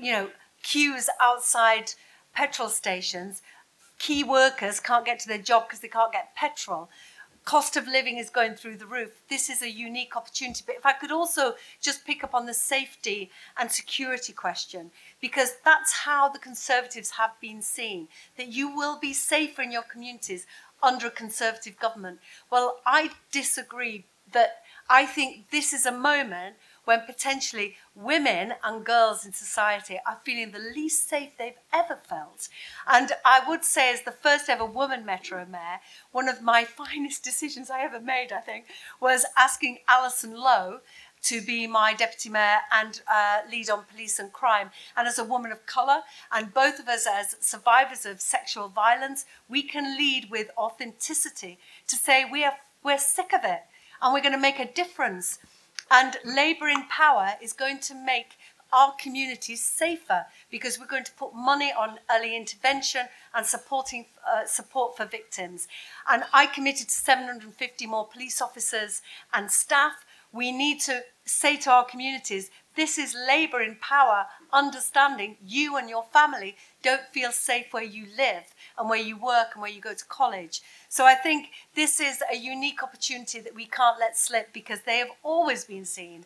you know queues outside petrol stations, key workers can't get to their job because they can't get petrol. Cost of living is going through the roof. This is a unique opportunity. But if I could also just pick up on the safety and security question, because that's how the Conservatives have been seen, that you will be safer in your communities under a Conservative government. Well, I disagree that I think this is a moment when potentially women and girls in society are feeling the least safe they've ever felt. And I would say, as the first ever woman Metro Mayor, one of my <laughs> finest decisions I ever made, I think, was asking Alison Lowe to be my deputy mayor and uh, lead on police and crime. And as a woman of colour, and both of us as survivors of sexual violence, we can lead with authenticity to say we are we're sick of it and we're going to make a difference. And Labour in power is going to make our communities safer because we're going to put money on early intervention and supporting uh, support for victims. And I committed to 750 more police officers and staff. We need to say to our communities, this is Labour in power, understanding you and your family don't feel safe where you live and where you work and where you go to college. So I think this is a unique opportunity that we can't let slip because they have always been seen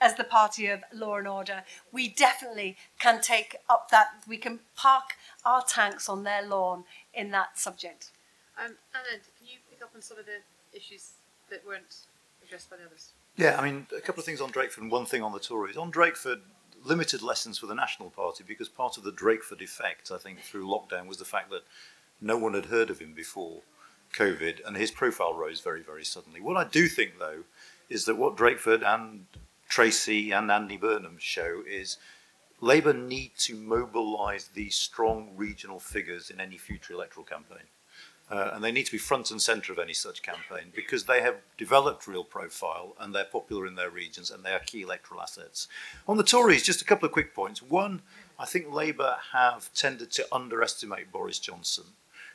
as the party of law and order. We definitely can take up that, we can park our tanks on their lawn in that subject. Um, Anand, can you pick up on some of the issues that weren't addressed by the others? Yeah, I mean, a couple of things on Drakeford and one thing on the Tories. On Drakeford, limited lessons for the National Party because part of the Drakeford effect, I think, through lockdown was the fact that no one had heard of him before COVID and his profile rose very, very suddenly. What I do think, though, is that what Drakeford and Tracy and Andy Burnham show is Labour need to mobilise these strong regional figures in any future electoral campaign. Uh, and they need to be front and centre of any such campaign because they have developed real profile and they're popular in their regions and they are key electoral assets. On the Tories, just a couple of quick points. One, I think Labour have tended to underestimate Boris Johnson.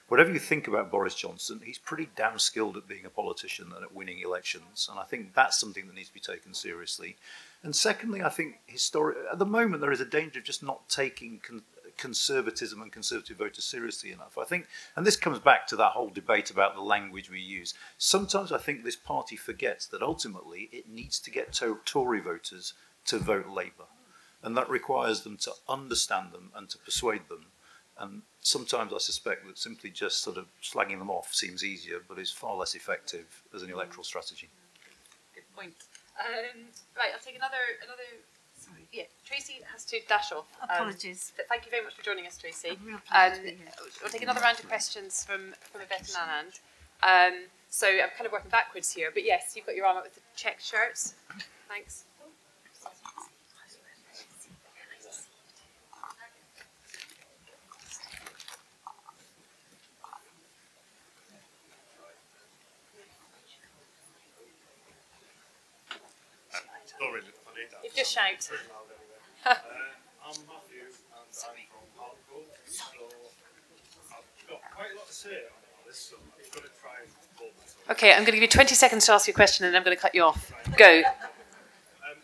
Whatever you think about Boris Johnson, he's pretty damn skilled at being a politician and at winning elections. And I think that's something that needs to be taken seriously. And secondly, I think historic at the moment there is a danger of just not taking con- conservatism and conservative voters seriously enough. I think, and this comes back to that whole debate about the language we use. Sometimes I think this party forgets that ultimately it needs to get to- Tory voters to vote Labour, and that requires them to understand them and to persuade them. And sometimes I suspect that simply just sort of slagging them off seems easier, but is far less effective as an electoral strategy. Good point. Um, right, I'll take another another. Sorry. Yeah, Tracy has to dash off. Um, Apologies. th- thank you very much for joining us, Tracy. A real Um, pleasure to be here. we'll take another round of questions from from Yvette and Anand. Um, so I'm kind of working backwards here, but yes, you've got your arm up with the check shirts. Thanks. Don't really I need that. You've just shout. Pretty loud anyway. uh, I'm Matthew and I'm from Hartlepool. So I've got quite a lot to say on all this, so I'm going to try and hold myself. Okay, I'm going to give you 20 seconds to ask your question, and then I'm going to cut you off. Go. Um,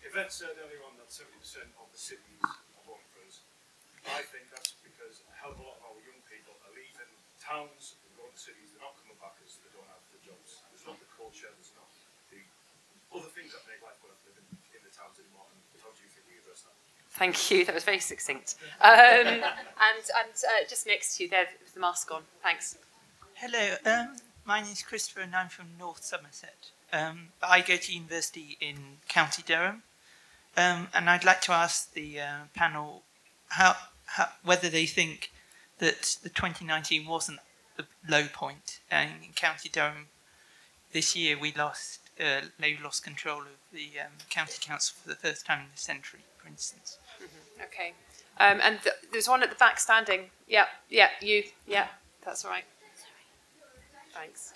Yvette said earlier on that 70% of the cities are home for us. I think that's because a hell of a lot of our young people are leaving towns and going to cities. They're not coming back because they don't have the jobs. There's not the culture, there's not the other things that make life worth living in the towns anymore. And how do you think we address that? Thank you. That was very succinct. Um, and and uh, just next to you there with the mask on. Thanks. Hello, um, my name is Christopher and I'm from North Somerset. Um, but I go to university in County Durham. Um, and I'd like to ask the uh, panel how, how, whether they think that the 2019 wasn't the low point. And in County Durham this year, we lost, uh, Labour lost control of the um, county council for the first time in the century, for instance. Okay. Um, and th- there's one at the back standing. Yeah, yeah, you. Yeah, that's all right. Thanks.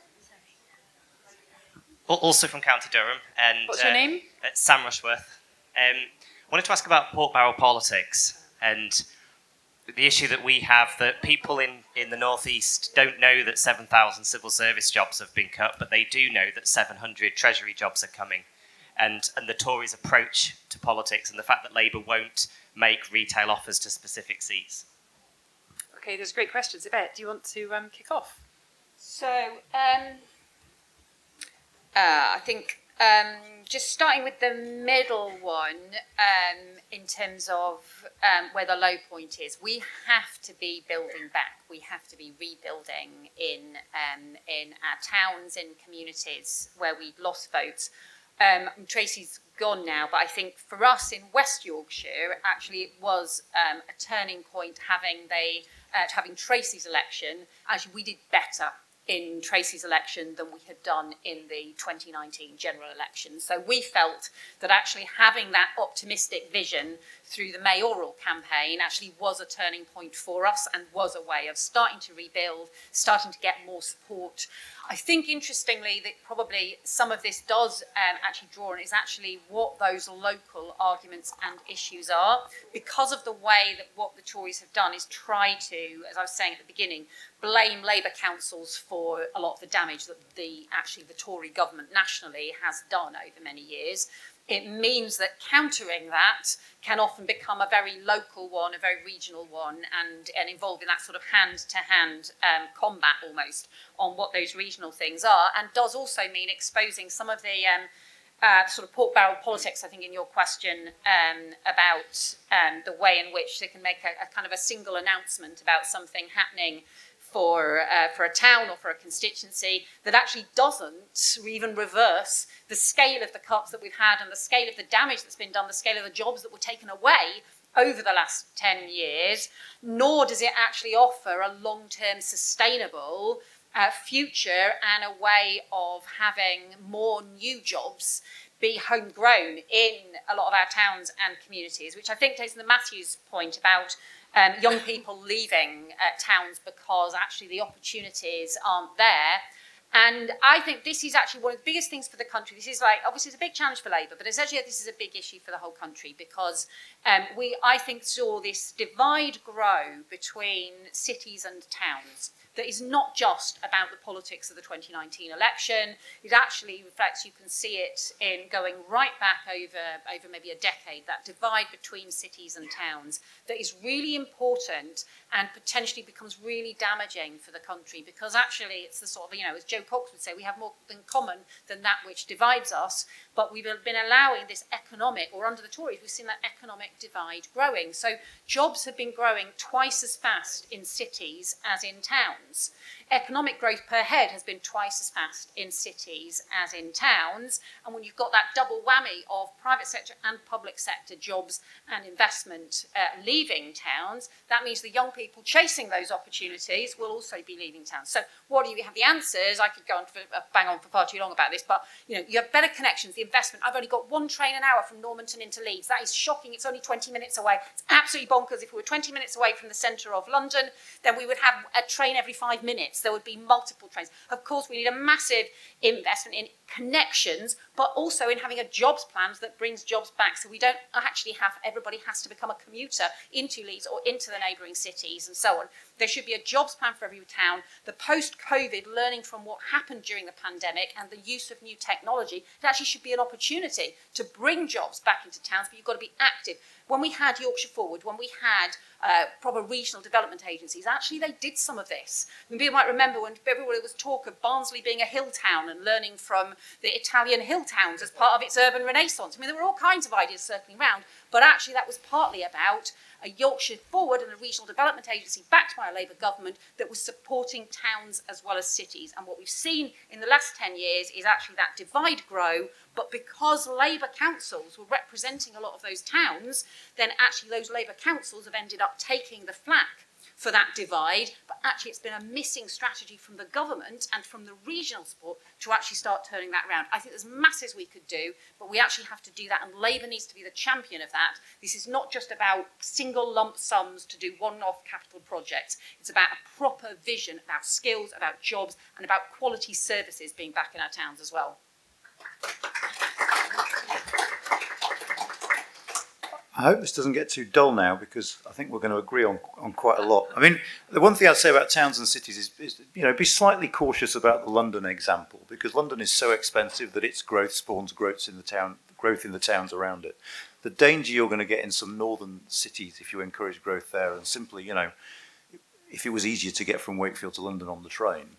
Also from County Durham. And What's your uh, name? uh, Sam Rushworth. Um, wanted to ask about pork barrel politics and the issue that we have that people in, in the northeast don't know that 7,000 civil service jobs have been cut, but they do know that 700 Treasury jobs are coming. And, and the Tories' approach to politics and the fact that Labour won't make retail offers to specific seats. Okay, there's great questions. Yvette, do you want to um, kick off? So, um, uh, I think um, just starting with the middle one, um, in terms of um, where the low point is, we have to be building back. We have to be rebuilding in um, in our towns, in communities where we lost votes. Um, Tracy's gone now, but I think for us in West Yorkshire, actually it was um, a turning point having they uh, having Tracy's election. Actually, we did better in Tracy's election than we had done in the 2019 general election. So we felt that actually having that optimistic vision through the mayoral campaign actually was a turning point for us and was a way of starting to rebuild, starting to get more support. I think interestingly that probably some of this does um, actually draw on is actually what those local arguments and issues are because of the way that what the Tories have done is try to, as I was saying at the beginning, blame Labour councils for a lot of the damage that the actually the Tory government nationally has done over many years. It means that countering that can often become a very local one, a very regional one, and, and involved in that sort of hand to hand combat almost on what those regional things are, and does also mean exposing some of the um, uh, sort of pork barrel politics, I think, in your question um, about um, the way in which they can make a, a kind of a single announcement about something happening for uh, for a town or for a constituency that actually doesn't even reverse the scale of the cuts that we've had and the scale of the damage that's been done, the scale of the jobs that were taken away over the last 10 years, nor does it actually offer a long-term sustainable uh, future and a way of having more new jobs be homegrown in a lot of our towns and communities, which I think takes the Matthews point about um, young people leaving uh, towns because actually the opportunities aren't there. And I think this is actually one of the biggest things for the country. This is like obviously it's a big challenge for Labour, but it's actually this is a big issue for the whole country because um, we I think saw this divide grow between cities and towns. That is not just about the politics of the 2019 election. It actually reflects, you can see it in going right back over, over maybe a decade, that divide between cities and towns that is really important and potentially becomes really damaging for the country because actually it's the sort of, you know, as Jo Cox would say, we have more in common than that which divides us, but we've been allowing this economic, or under the Tories, we've seen that economic divide growing. So jobs have been growing twice as fast in cities as in towns. Economic growth per head has been twice as fast in cities as in towns. And when you've got that double whammy of private sector and public sector jobs and investment uh, leaving towns, that means the young people chasing those opportunities will also be leaving towns. So what do you have the answers? I could go on for, uh, bang on for far too long about this, but you know, you have better connections, the investment. I've only got one train an hour from Normanton into Leeds. That is shocking. It's only 20 minutes away. It's absolutely bonkers. If we were 20 minutes away from the centre of London, then we would have a train every five minutes. There would be multiple trains. Of course, we need a massive investment in connections, but also in having a jobs plan that brings jobs back. So we don't actually have everybody has to become a commuter into Leeds or into the neighbouring cities and so on. There should be a jobs plan for every town. The post-COVID learning from what happened during the pandemic and the use of new technology, it actually should be an opportunity to bring jobs back into towns, but you've got to be active. When we had Yorkshire Forward, when we had uh, proper regional development agencies, actually they did some of this. Mean, people might remember when everybody was talk of Barnsley being a hill town and learning from the Italian hill towns as part of its urban renaissance. I mean, there were all kinds of ideas circling around, but actually that was partly about a Yorkshire Forward and a regional development agency backed by a Labour government that was supporting towns as well as cities. And what we've seen in the last 10 years is actually that divide grow, but because Labour councils were representing a lot of those towns, then actually those Labour councils have ended up taking the flak for that divide, but actually it's been a missing strategy from the government and from the regional support to actually start turning that around. I think there's masses we could do, but we actually have to do that, and Labour needs to be the champion of that. This is not just about single lump sums to do one-off capital projects. It's about a proper vision about skills, about jobs, and about quality services being back in our towns as well. I hope this doesn't get too dull now because I think we're going to agree on, on quite a lot. I mean, the one thing I'd say about towns and cities is, is, you know, be slightly cautious about the London example because London is so expensive that its growth spawns growth in the town, growth in the towns around it. The danger you're going to get in some northern cities if you encourage growth there and simply, you know, if it was easier to get from Wakefield to London on the train,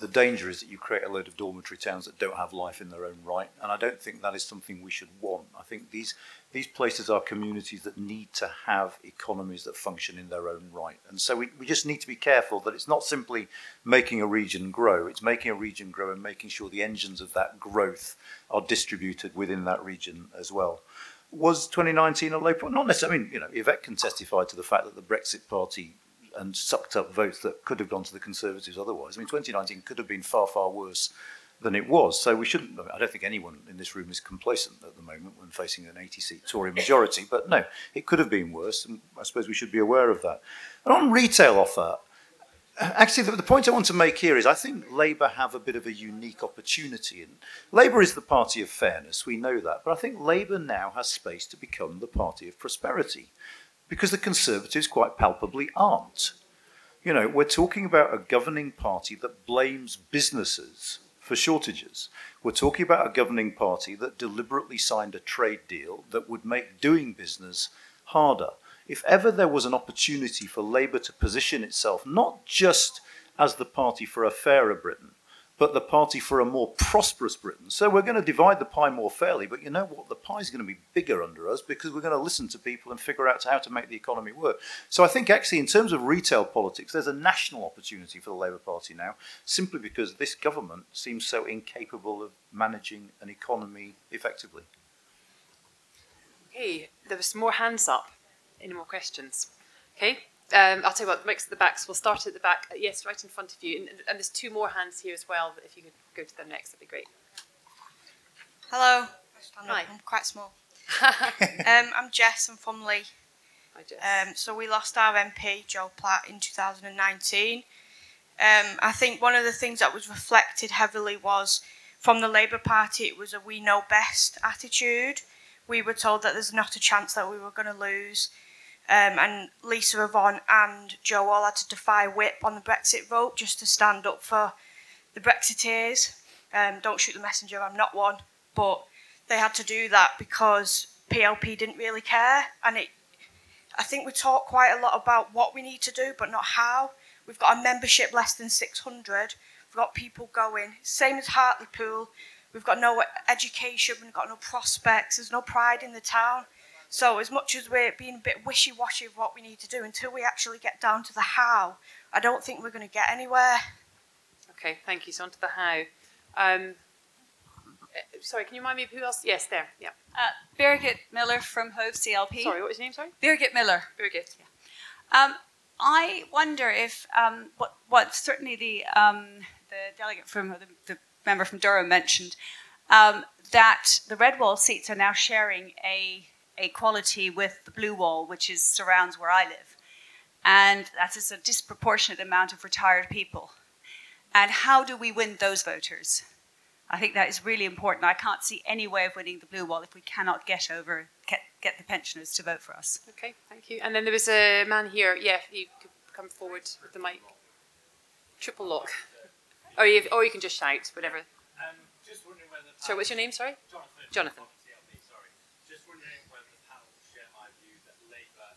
the danger is that you create a load of dormitory towns that don't have life in their own right, and I don't think that is something we should want. I think these these places are communities that need to have economies that function in their own right, and so we, we just need to be careful that it's not simply making a region grow; it's making a region grow and making sure the engines of that growth are distributed within that region as well. Was 2019 a low point? Not necessarily. I mean, you know, Yvette can testify to the fact that the Brexit Party and sucked up votes that could have gone to the Conservatives otherwise. I mean, 2019 could have been far, far worse than it was. So we shouldn't, I don't think anyone in this room is complacent at the moment when facing an 80 seat Tory majority, but no, it could have been worse, and I suppose we should be aware of that. And on retail offer, actually, the, the point I want to make here is I think Labour have a bit of a unique opportunity. And Labour is the party of fairness, we know that, but I think Labour now has space to become the party of prosperity because the Conservatives quite palpably aren't. You know, we're talking about a governing party that blames businesses for shortages. We're talking about a governing party that deliberately signed a trade deal that would make doing business harder. If ever there was an opportunity for Labour to position itself not just as the party for a fairer Britain, but the party for a more prosperous Britain. So we're going to divide the pie more fairly, but you know what? The pie is going to be bigger under us because we're going to listen to people and figure out how to make the economy work. So I think actually, in terms of retail politics, there's a national opportunity for the Labour Party now, simply because this government seems so incapable of managing an economy effectively. Okay, there was more hands up. Any more questions? Okay, um, I'll tell you what, mix at the back, so we'll start at the back. Uh, yes, right in front of you. And, and there's two more hands here as well. If you could go to them next, that'd be great. Hello. Hi. I'm quite small. <laughs> um, I'm Jess. I'm from Leigh. Hi, Jess. Um, so we lost our MP, Jo Platt, in 2019. Um, I think one of the things that was reflected heavily was from the Labour Party, it was a we know best attitude. We were told that there's not a chance that we were going to lose. Um, and Lisa Yvonne and Jo all had to defy whip on the Brexit vote just to stand up for the Brexiteers. Um, don't shoot the messenger, I'm not one. But they had to do that because PLP didn't really care. And it, I think we talk quite a lot about what we need to do, but not how. We've got a membership less than 600. We've got people going, same as Hartlepool. We've got no education, we've got no prospects, there's no pride in the town. So as much as we're being a bit wishy-washy of what we need to do, until we actually get down to the how, I don't think we're going to get anywhere. Okay, thank you. So on to the how. Um, uh, sorry, can you remind me of who else? Yes, there. Yeah. Uh, Birgit Miller from Hove CLP. Sorry, what was your name? Sorry. Birgit Miller. Birgit. Um, I wonder if um, what, what certainly the um, the delegate from the, the member from Durham mentioned um, that the red wall seats are now sharing a a quality with the blue wall, which is surrounds where I live, and that is a disproportionate amount of retired people. And how do we win those voters? I think that is really important. I can't see any way of winning the blue wall if we cannot get over get, get the pensioners to vote for us. Okay, thank you. And then there was a man here. Yeah, you could come forward with the mic. Triple lock. Or you, or you can just shout, whatever. Um, just wondering whether. Sorry, what's your name? Sorry. Jonathan. Jonathan. Sorry. Just wondering whether the panel will share my view that Labour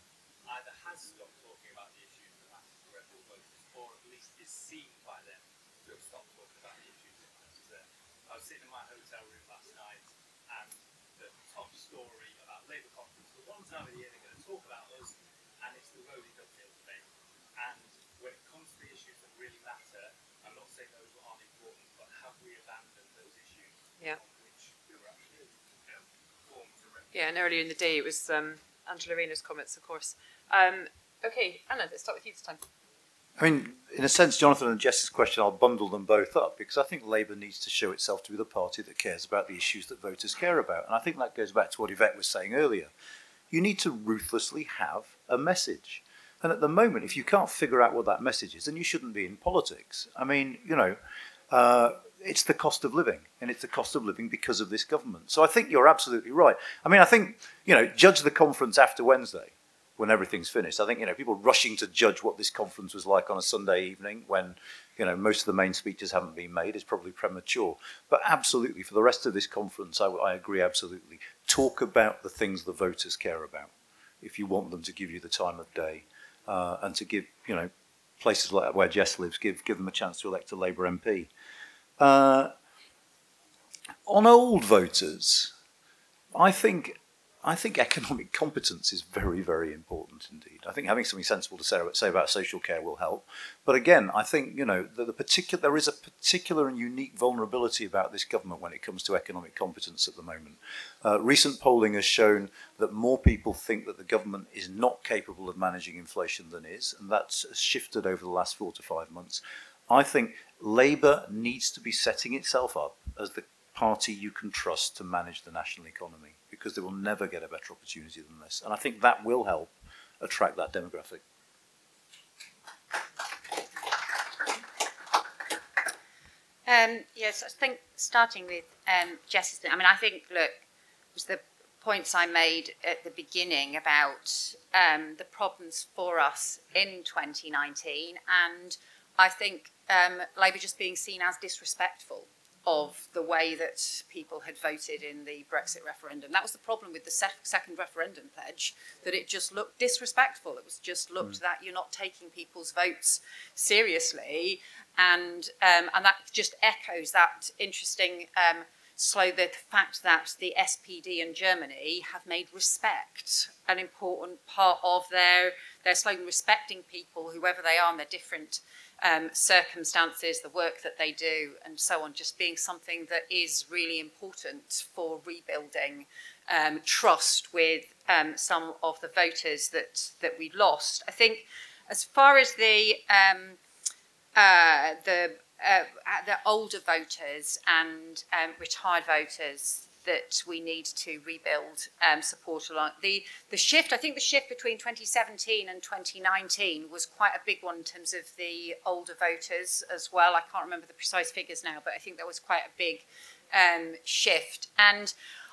either has stopped talking about the issues that matter to red wall voters, or at least is seen by them to have stopped talking about the issues that matter to them. I was sitting in my hotel room last night, and the top story about Labour conference, the one time of the year they're going to talk about us, and it's the Rosie Duffield debate. And when it comes to the issues that really matter, I'm not saying those aren't important, but have we abandoned those issues Yeah. on which we were actually you know, formed to represent? Yeah, and earlier in the day it was um, Angela Rayner's comments, of course. Um, okay, Anand, let's start with you this time. I mean, in a sense, Jonathan and Jess's question, I'll bundle them both up because I think Labour needs to show itself to be the party that cares about the issues that voters care about. And I think that goes back to what Yvette was saying earlier. You need to ruthlessly have a message. And at the moment, if you can't figure out what that message is, then you shouldn't be in politics. I mean, you know, uh, it's the cost of living, and it's the cost of living because of this government. So I think you're absolutely right. I mean, I think, you know, judge the conference after Wednesday when everything's finished. I think, you know, people rushing to judge what this conference was like on a Sunday evening when, you know, most of the main speeches haven't been made is probably premature. But absolutely, for the rest of this conference, I, I agree absolutely. Talk about the things the voters care about if you want them to give you the time of day uh, and to give, you know, places like where Jess lives, give, give them a chance to elect a Labour MP. Uh, on old voters, I think I think economic competence is very, very important indeed. I think having something sensible to say, say about social care will help. But again, I think you know the, the particular there is a particular and unique vulnerability about this government when it comes to economic competence at the moment. Uh, recent polling has shown that more people think that the government is not capable of managing inflation than is, and that's shifted over the last four to five months. I think Labour needs to be setting itself up as the party you can trust to manage the national economy because they will never get a better opportunity than this. And I think that will help attract that demographic. Um, yes, I think starting with um, Jess's, I mean, I think, look, was the points I made at the beginning about um, the problems for us in 2019, and I think um, Labour just being seen as disrespectful of the way that people had voted in the Brexit referendum. That was the problem with the sec- second referendum pledge, that it just looked disrespectful. It was just looked Mm. that you're not taking people's votes seriously, and um, and that just echoes that interesting um, slow the fact that the SPD in Germany have made respect an important part of their their slogan, respecting people, whoever they are, and their different um, circumstances, the work that they do, and so on, just being something that is really important for rebuilding um, trust with um, some of the voters that that we lost. I think, as far as the um, uh, the uh, the older voters and um, retired voters that we need to rebuild um, support along the the shift. I think the shift between 2017 and 2019 was quite a big one in terms of the older voters as well. I can't remember the precise figures now, but I think that was quite a big um, shift. And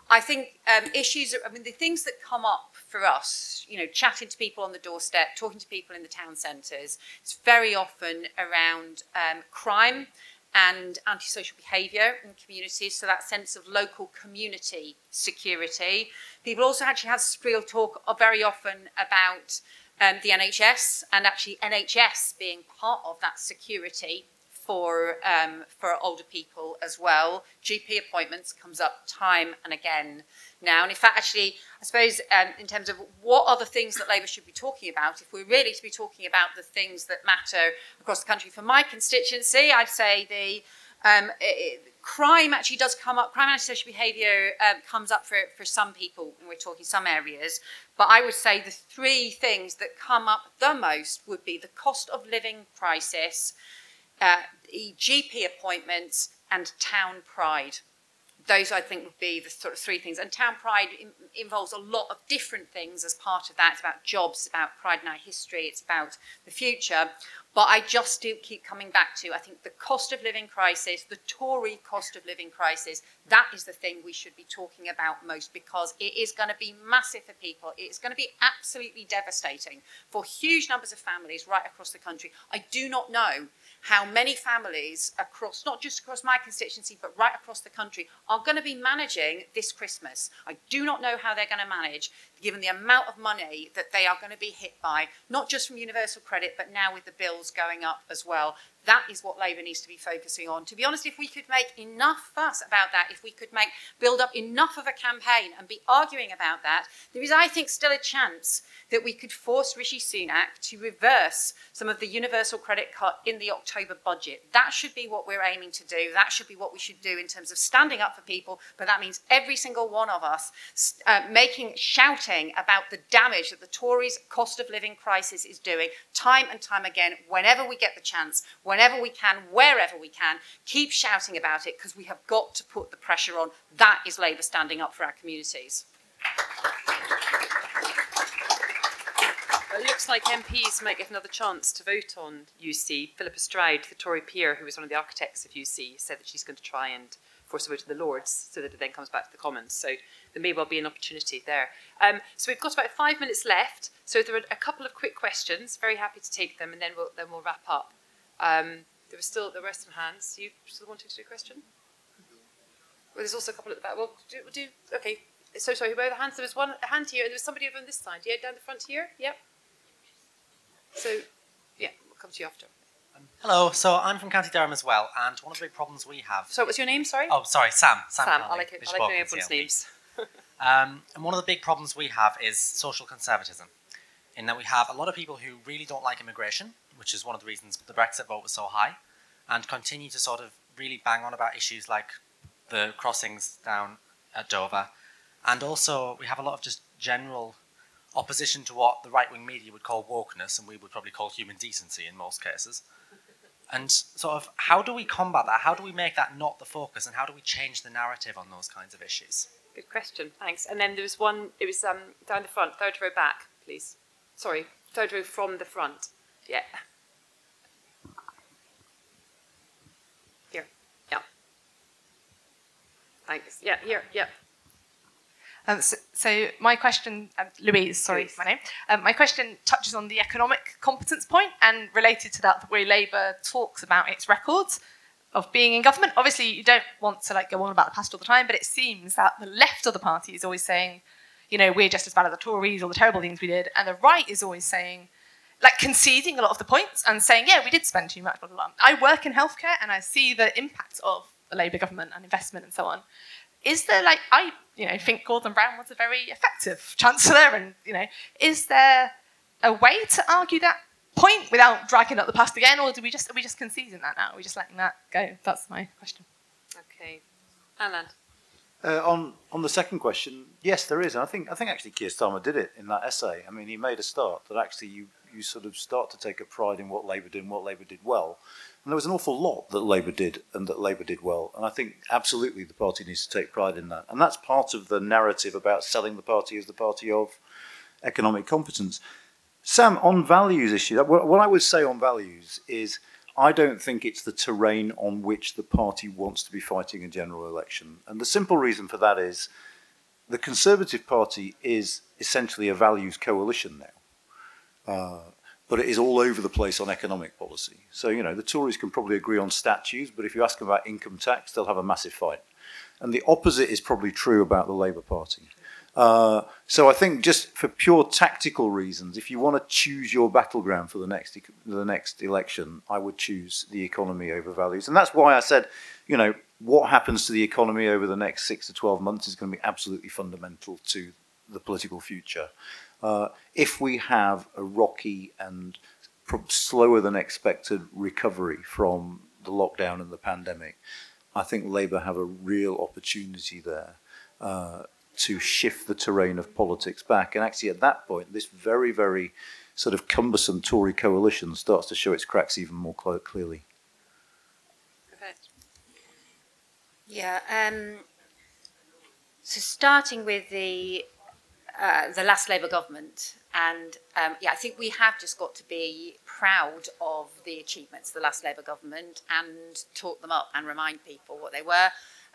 I think um, issues, I mean, the things that come up for us, you know, chatting to people on the doorstep, talking to people in the town centres, it's very often around um, crime and antisocial behaviour in communities, so that sense of local community security. People also actually have real talk very often about um, the NHS and actually NHS being part of that security for um, for older people as well. GP appointments comes up time and again now. And in fact, actually, I suppose um, in terms of what are the things that Labour should be talking about, if we're really to be talking about the things that matter across the country, for my constituency, I'd say the um, it, crime actually does come up. Crime and antisocial behaviour um, comes up for, for some people, and we're talking some areas. But I would say the three things that come up the most would be the cost of living crisis, uh, GP appointments, and town pride. Those I think would be the sort of three things. And town pride in, involves a lot of different things as part of that. It's about jobs, about pride in our history, it's about the future. But I just do keep coming back to I think the cost of living crisis, the Tory cost of living crisis, that is the thing we should be talking about most because it is going to be massive for people. It's going to be absolutely devastating for huge numbers of families right across the country. I do not know how many families across, not just across my constituency, but right across the country, are going to be managing this Christmas. I do not know how they're going to manage, given the amount of money that they are going to be hit by, not just from universal credit, but now with the bills going up as well. That is what Labour needs to be focusing on. To be honest, if we could make enough fuss about that, if we could make build up enough of a campaign and be arguing about that, there is, I think, still a chance that we could force Rishi Sunak to reverse some of the universal credit cut in the October budget. That should be what we're aiming to do. That should be what we should do in terms of standing up for people. But that means every single one of us uh, making, shouting about the damage that the Tories' cost of living crisis is doing time and time again, whenever we get the chance, whenever we can, wherever we can, keep shouting about it because we have got to put the pressure on. That is Labour standing up for our communities. It looks like MPs might get another chance to vote on UC. Philippa Stroud, the Tory peer who was one of the architects of UC, said that she's going to try and force a vote to the Lords so that it then comes back to the Commons. So there may well be an opportunity there. Um, so we've got about five minutes left. So there are a couple of quick questions. Very happy to take them, and then we'll then we'll wrap up. Um, there were still there were some hands. You still wanting to do a question? Well, there's also a couple at the back. Well, do, do okay. So sorry, who were the hands? There was one hand here, and there was somebody over on this side. Yeah, down the front here. Yep. So, yeah, we'll come to you after. Hello, so I'm from County Durham as well, and one of the big problems we have. So, what's your name? Sorry. Oh, sorry, Sam. Sam. Sam. I like it. I like knowing everyone's names. Um, and one of the big problems we have is social conservatism, in that we have a lot of people who really don't like immigration, which is one of the reasons the Brexit vote was so high, and continue to sort of really bang on about issues like the crossings down at Dover. And also, we have a lot of just general opposition to what the right wing media would call wokeness, and we would probably call human decency in most cases. And sort of, how do we combat that? How do we make that not the focus, and how do we change the narrative on those kinds of issues? Good question. Thanks. And then there was one. It was um down the front, third row back, please. Sorry, third row from the front. Yeah. Here. Yeah. Thanks. Yeah. Here. Yeah. Um, so, so my question, um, Louise, sorry, my name. Um, my question touches on the economic competence point, and related to that, the way Labour talks about its records of being in government. Obviously, you don't want to like go on about the past all the time, but it seems that the left of the party is always saying, you know, we're just as bad as the Tories, all the terrible things we did, and the right is always saying, like conceding a lot of the points and saying, yeah, we did spend too much, blah, blah, blah. I work in healthcare and I see the impacts of the Labour government and investment and so on. Is there like, I, you know, think Gordon Brown was a very effective <laughs> chancellor and, you know, is there a way to argue that point without dragging up the past again or do we just, are we just conceding that now? Are we just letting that go? That's my question. Okay. Anand. Uh, on on the second question, yes, there is, and I think I think actually Keir Starmer did it in that essay. I mean, he made a start that actually you you sort of start to take a pride in what Labour did and what Labour did well, and there was an awful lot that Labour did and that Labour did well, and I think absolutely the party needs to take pride in that, and that's part of the narrative about selling the party as the party of economic competence. Sam, on values issue, what I would say on values is. I don't think it's the terrain on which the party wants to be fighting a general election. And the simple reason for that is the Conservative Party is essentially a values coalition now. Uh, but it is all over the place on economic policy. So, you know, the Tories can probably agree on statues, but if you ask them about income tax, they'll have a massive fight. And the opposite is probably true about the Labour Party. Uh, so I think just for pure tactical reasons, if you want to choose your battleground for the next the next election, I would choose the economy over values, and that's why I said, you know, what happens to the economy over the next six to twelve months is going to be absolutely fundamental to the political future. Uh, if we have a rocky and slower than expected recovery from the lockdown and the pandemic, I think Labour have a real opportunity there uh, to shift the terrain of politics back. And actually, at that point, this very, very sort of cumbersome Tory coalition starts to show its cracks even more cl- clearly. Yeah. Um, so starting with the uh, the last Labour government, and um, yeah, I think we have just got to be proud of the achievements of the last Labour government and talk them up and remind people what they were,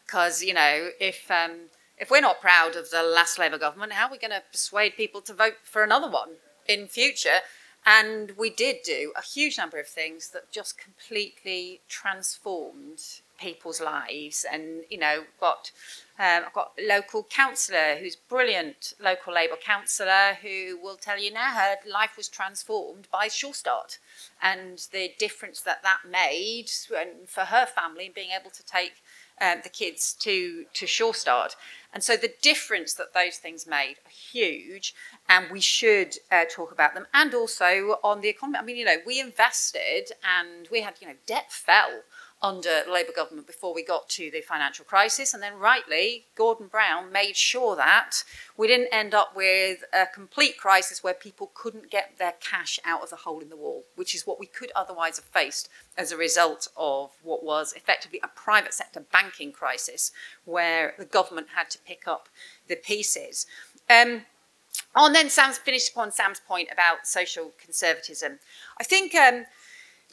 because you know if um, if we're not proud of the last Labour government, how are we going to persuade people to vote for another one in future? And we did do a huge number of things that just completely transformed people's lives. And you know, got um, I've got a local councillor who's brilliant, local Labour councillor who will tell you now her life was transformed by Sure Start and the difference that that made and for her family and being able to take um, the kids to to Sure Start. And so the difference that those things made are huge, and we should uh, talk about them. And also on the economy. I mean, you know, we invested and we had, you know, debt fell under the Labour government before we got to the financial crisis. And then, rightly, Gordon Brown made sure that we didn't end up with a complete crisis where people couldn't get their cash out of the hole in the wall, which is what we could otherwise have faced as a result of what was effectively a private sector banking crisis where the government had to pick up the pieces. Um, and then Sam's finished upon Sam's point about social conservatism. I think um,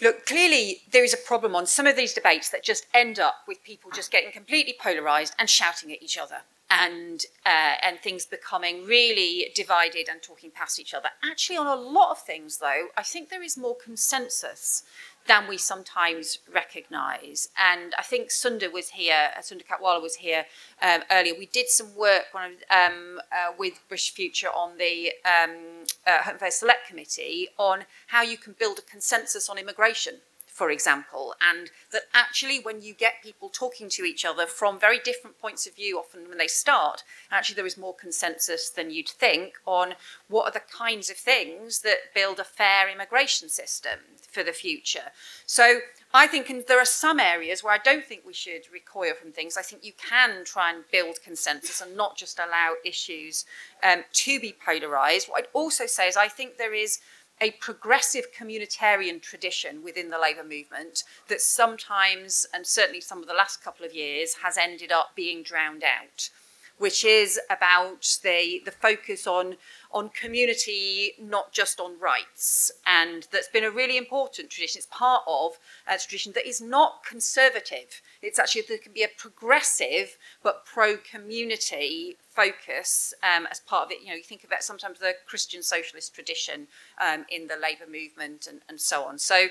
Look, clearly there is a problem on some of these debates that just end up with people just getting completely polarised and shouting at each other and uh, and things becoming really divided and talking past each other. Actually, on a lot of things, though, I think there is more consensus than we sometimes recognise. And I think Sunder was here, uh, Sunder Katwala was here um, earlier. We did some work um, uh, with British Future on the um, uh, Home Affairs Select Committee on how you can build a consensus on immigration for example, and that actually when you get people talking to each other from very different points of view, often when they start, actually there is more consensus than you'd think on what are the kinds of things that build a fair immigration system for the future. So I think there are some areas where I don't think we should recoil from things. I think you can try and build consensus and not just allow issues um, to be polarised. What I'd also say is I think there is a progressive communitarian tradition within the Labour movement that sometimes, and certainly some of the last couple of years, has ended up being drowned out, which is about the, the focus on, on community, not just on rights. And that's been a really important tradition. It's part of a tradition that is not conservative. It's actually, there can be a progressive but pro community focus um, as part of it. You know, you think about sometimes the Christian socialist tradition um, in the labour movement and, and so on. So,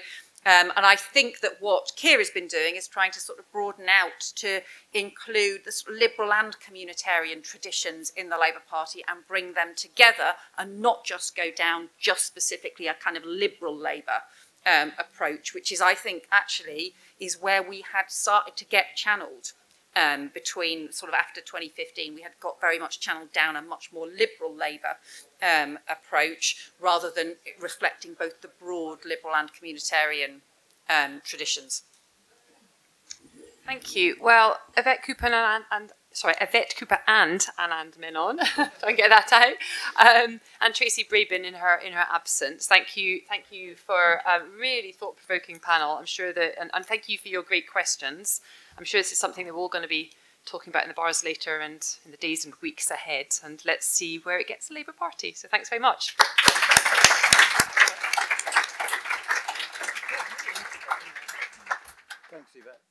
um, and I think that what Keir has been doing is trying to sort of broaden out to include the sort of liberal and communitarian traditions in the Labour Party and bring them together and not just go down just specifically a kind of liberal Labour um, approach, which is, I think, actually is where we had started to get channeled um, between sort of after 2015. We had got very much channeled down a much more liberal Labour um, approach rather than reflecting both the broad liberal and communitarian um, traditions. Thank you. Well, Yvette Cooper and, and sorry, Yvette Cooper and Anand Menon, I <laughs> get that out, um, and Tracy Brabin in her in her absence. Thank you, thank you for a really thought provoking panel. I'm sure that, and, and thank you for your great questions. I'm sure this is something that we're all going to be talking about in the bars later and in the days and weeks ahead. And let's see where it gets the Labour Party. So thanks very much. Thanks, Yvette.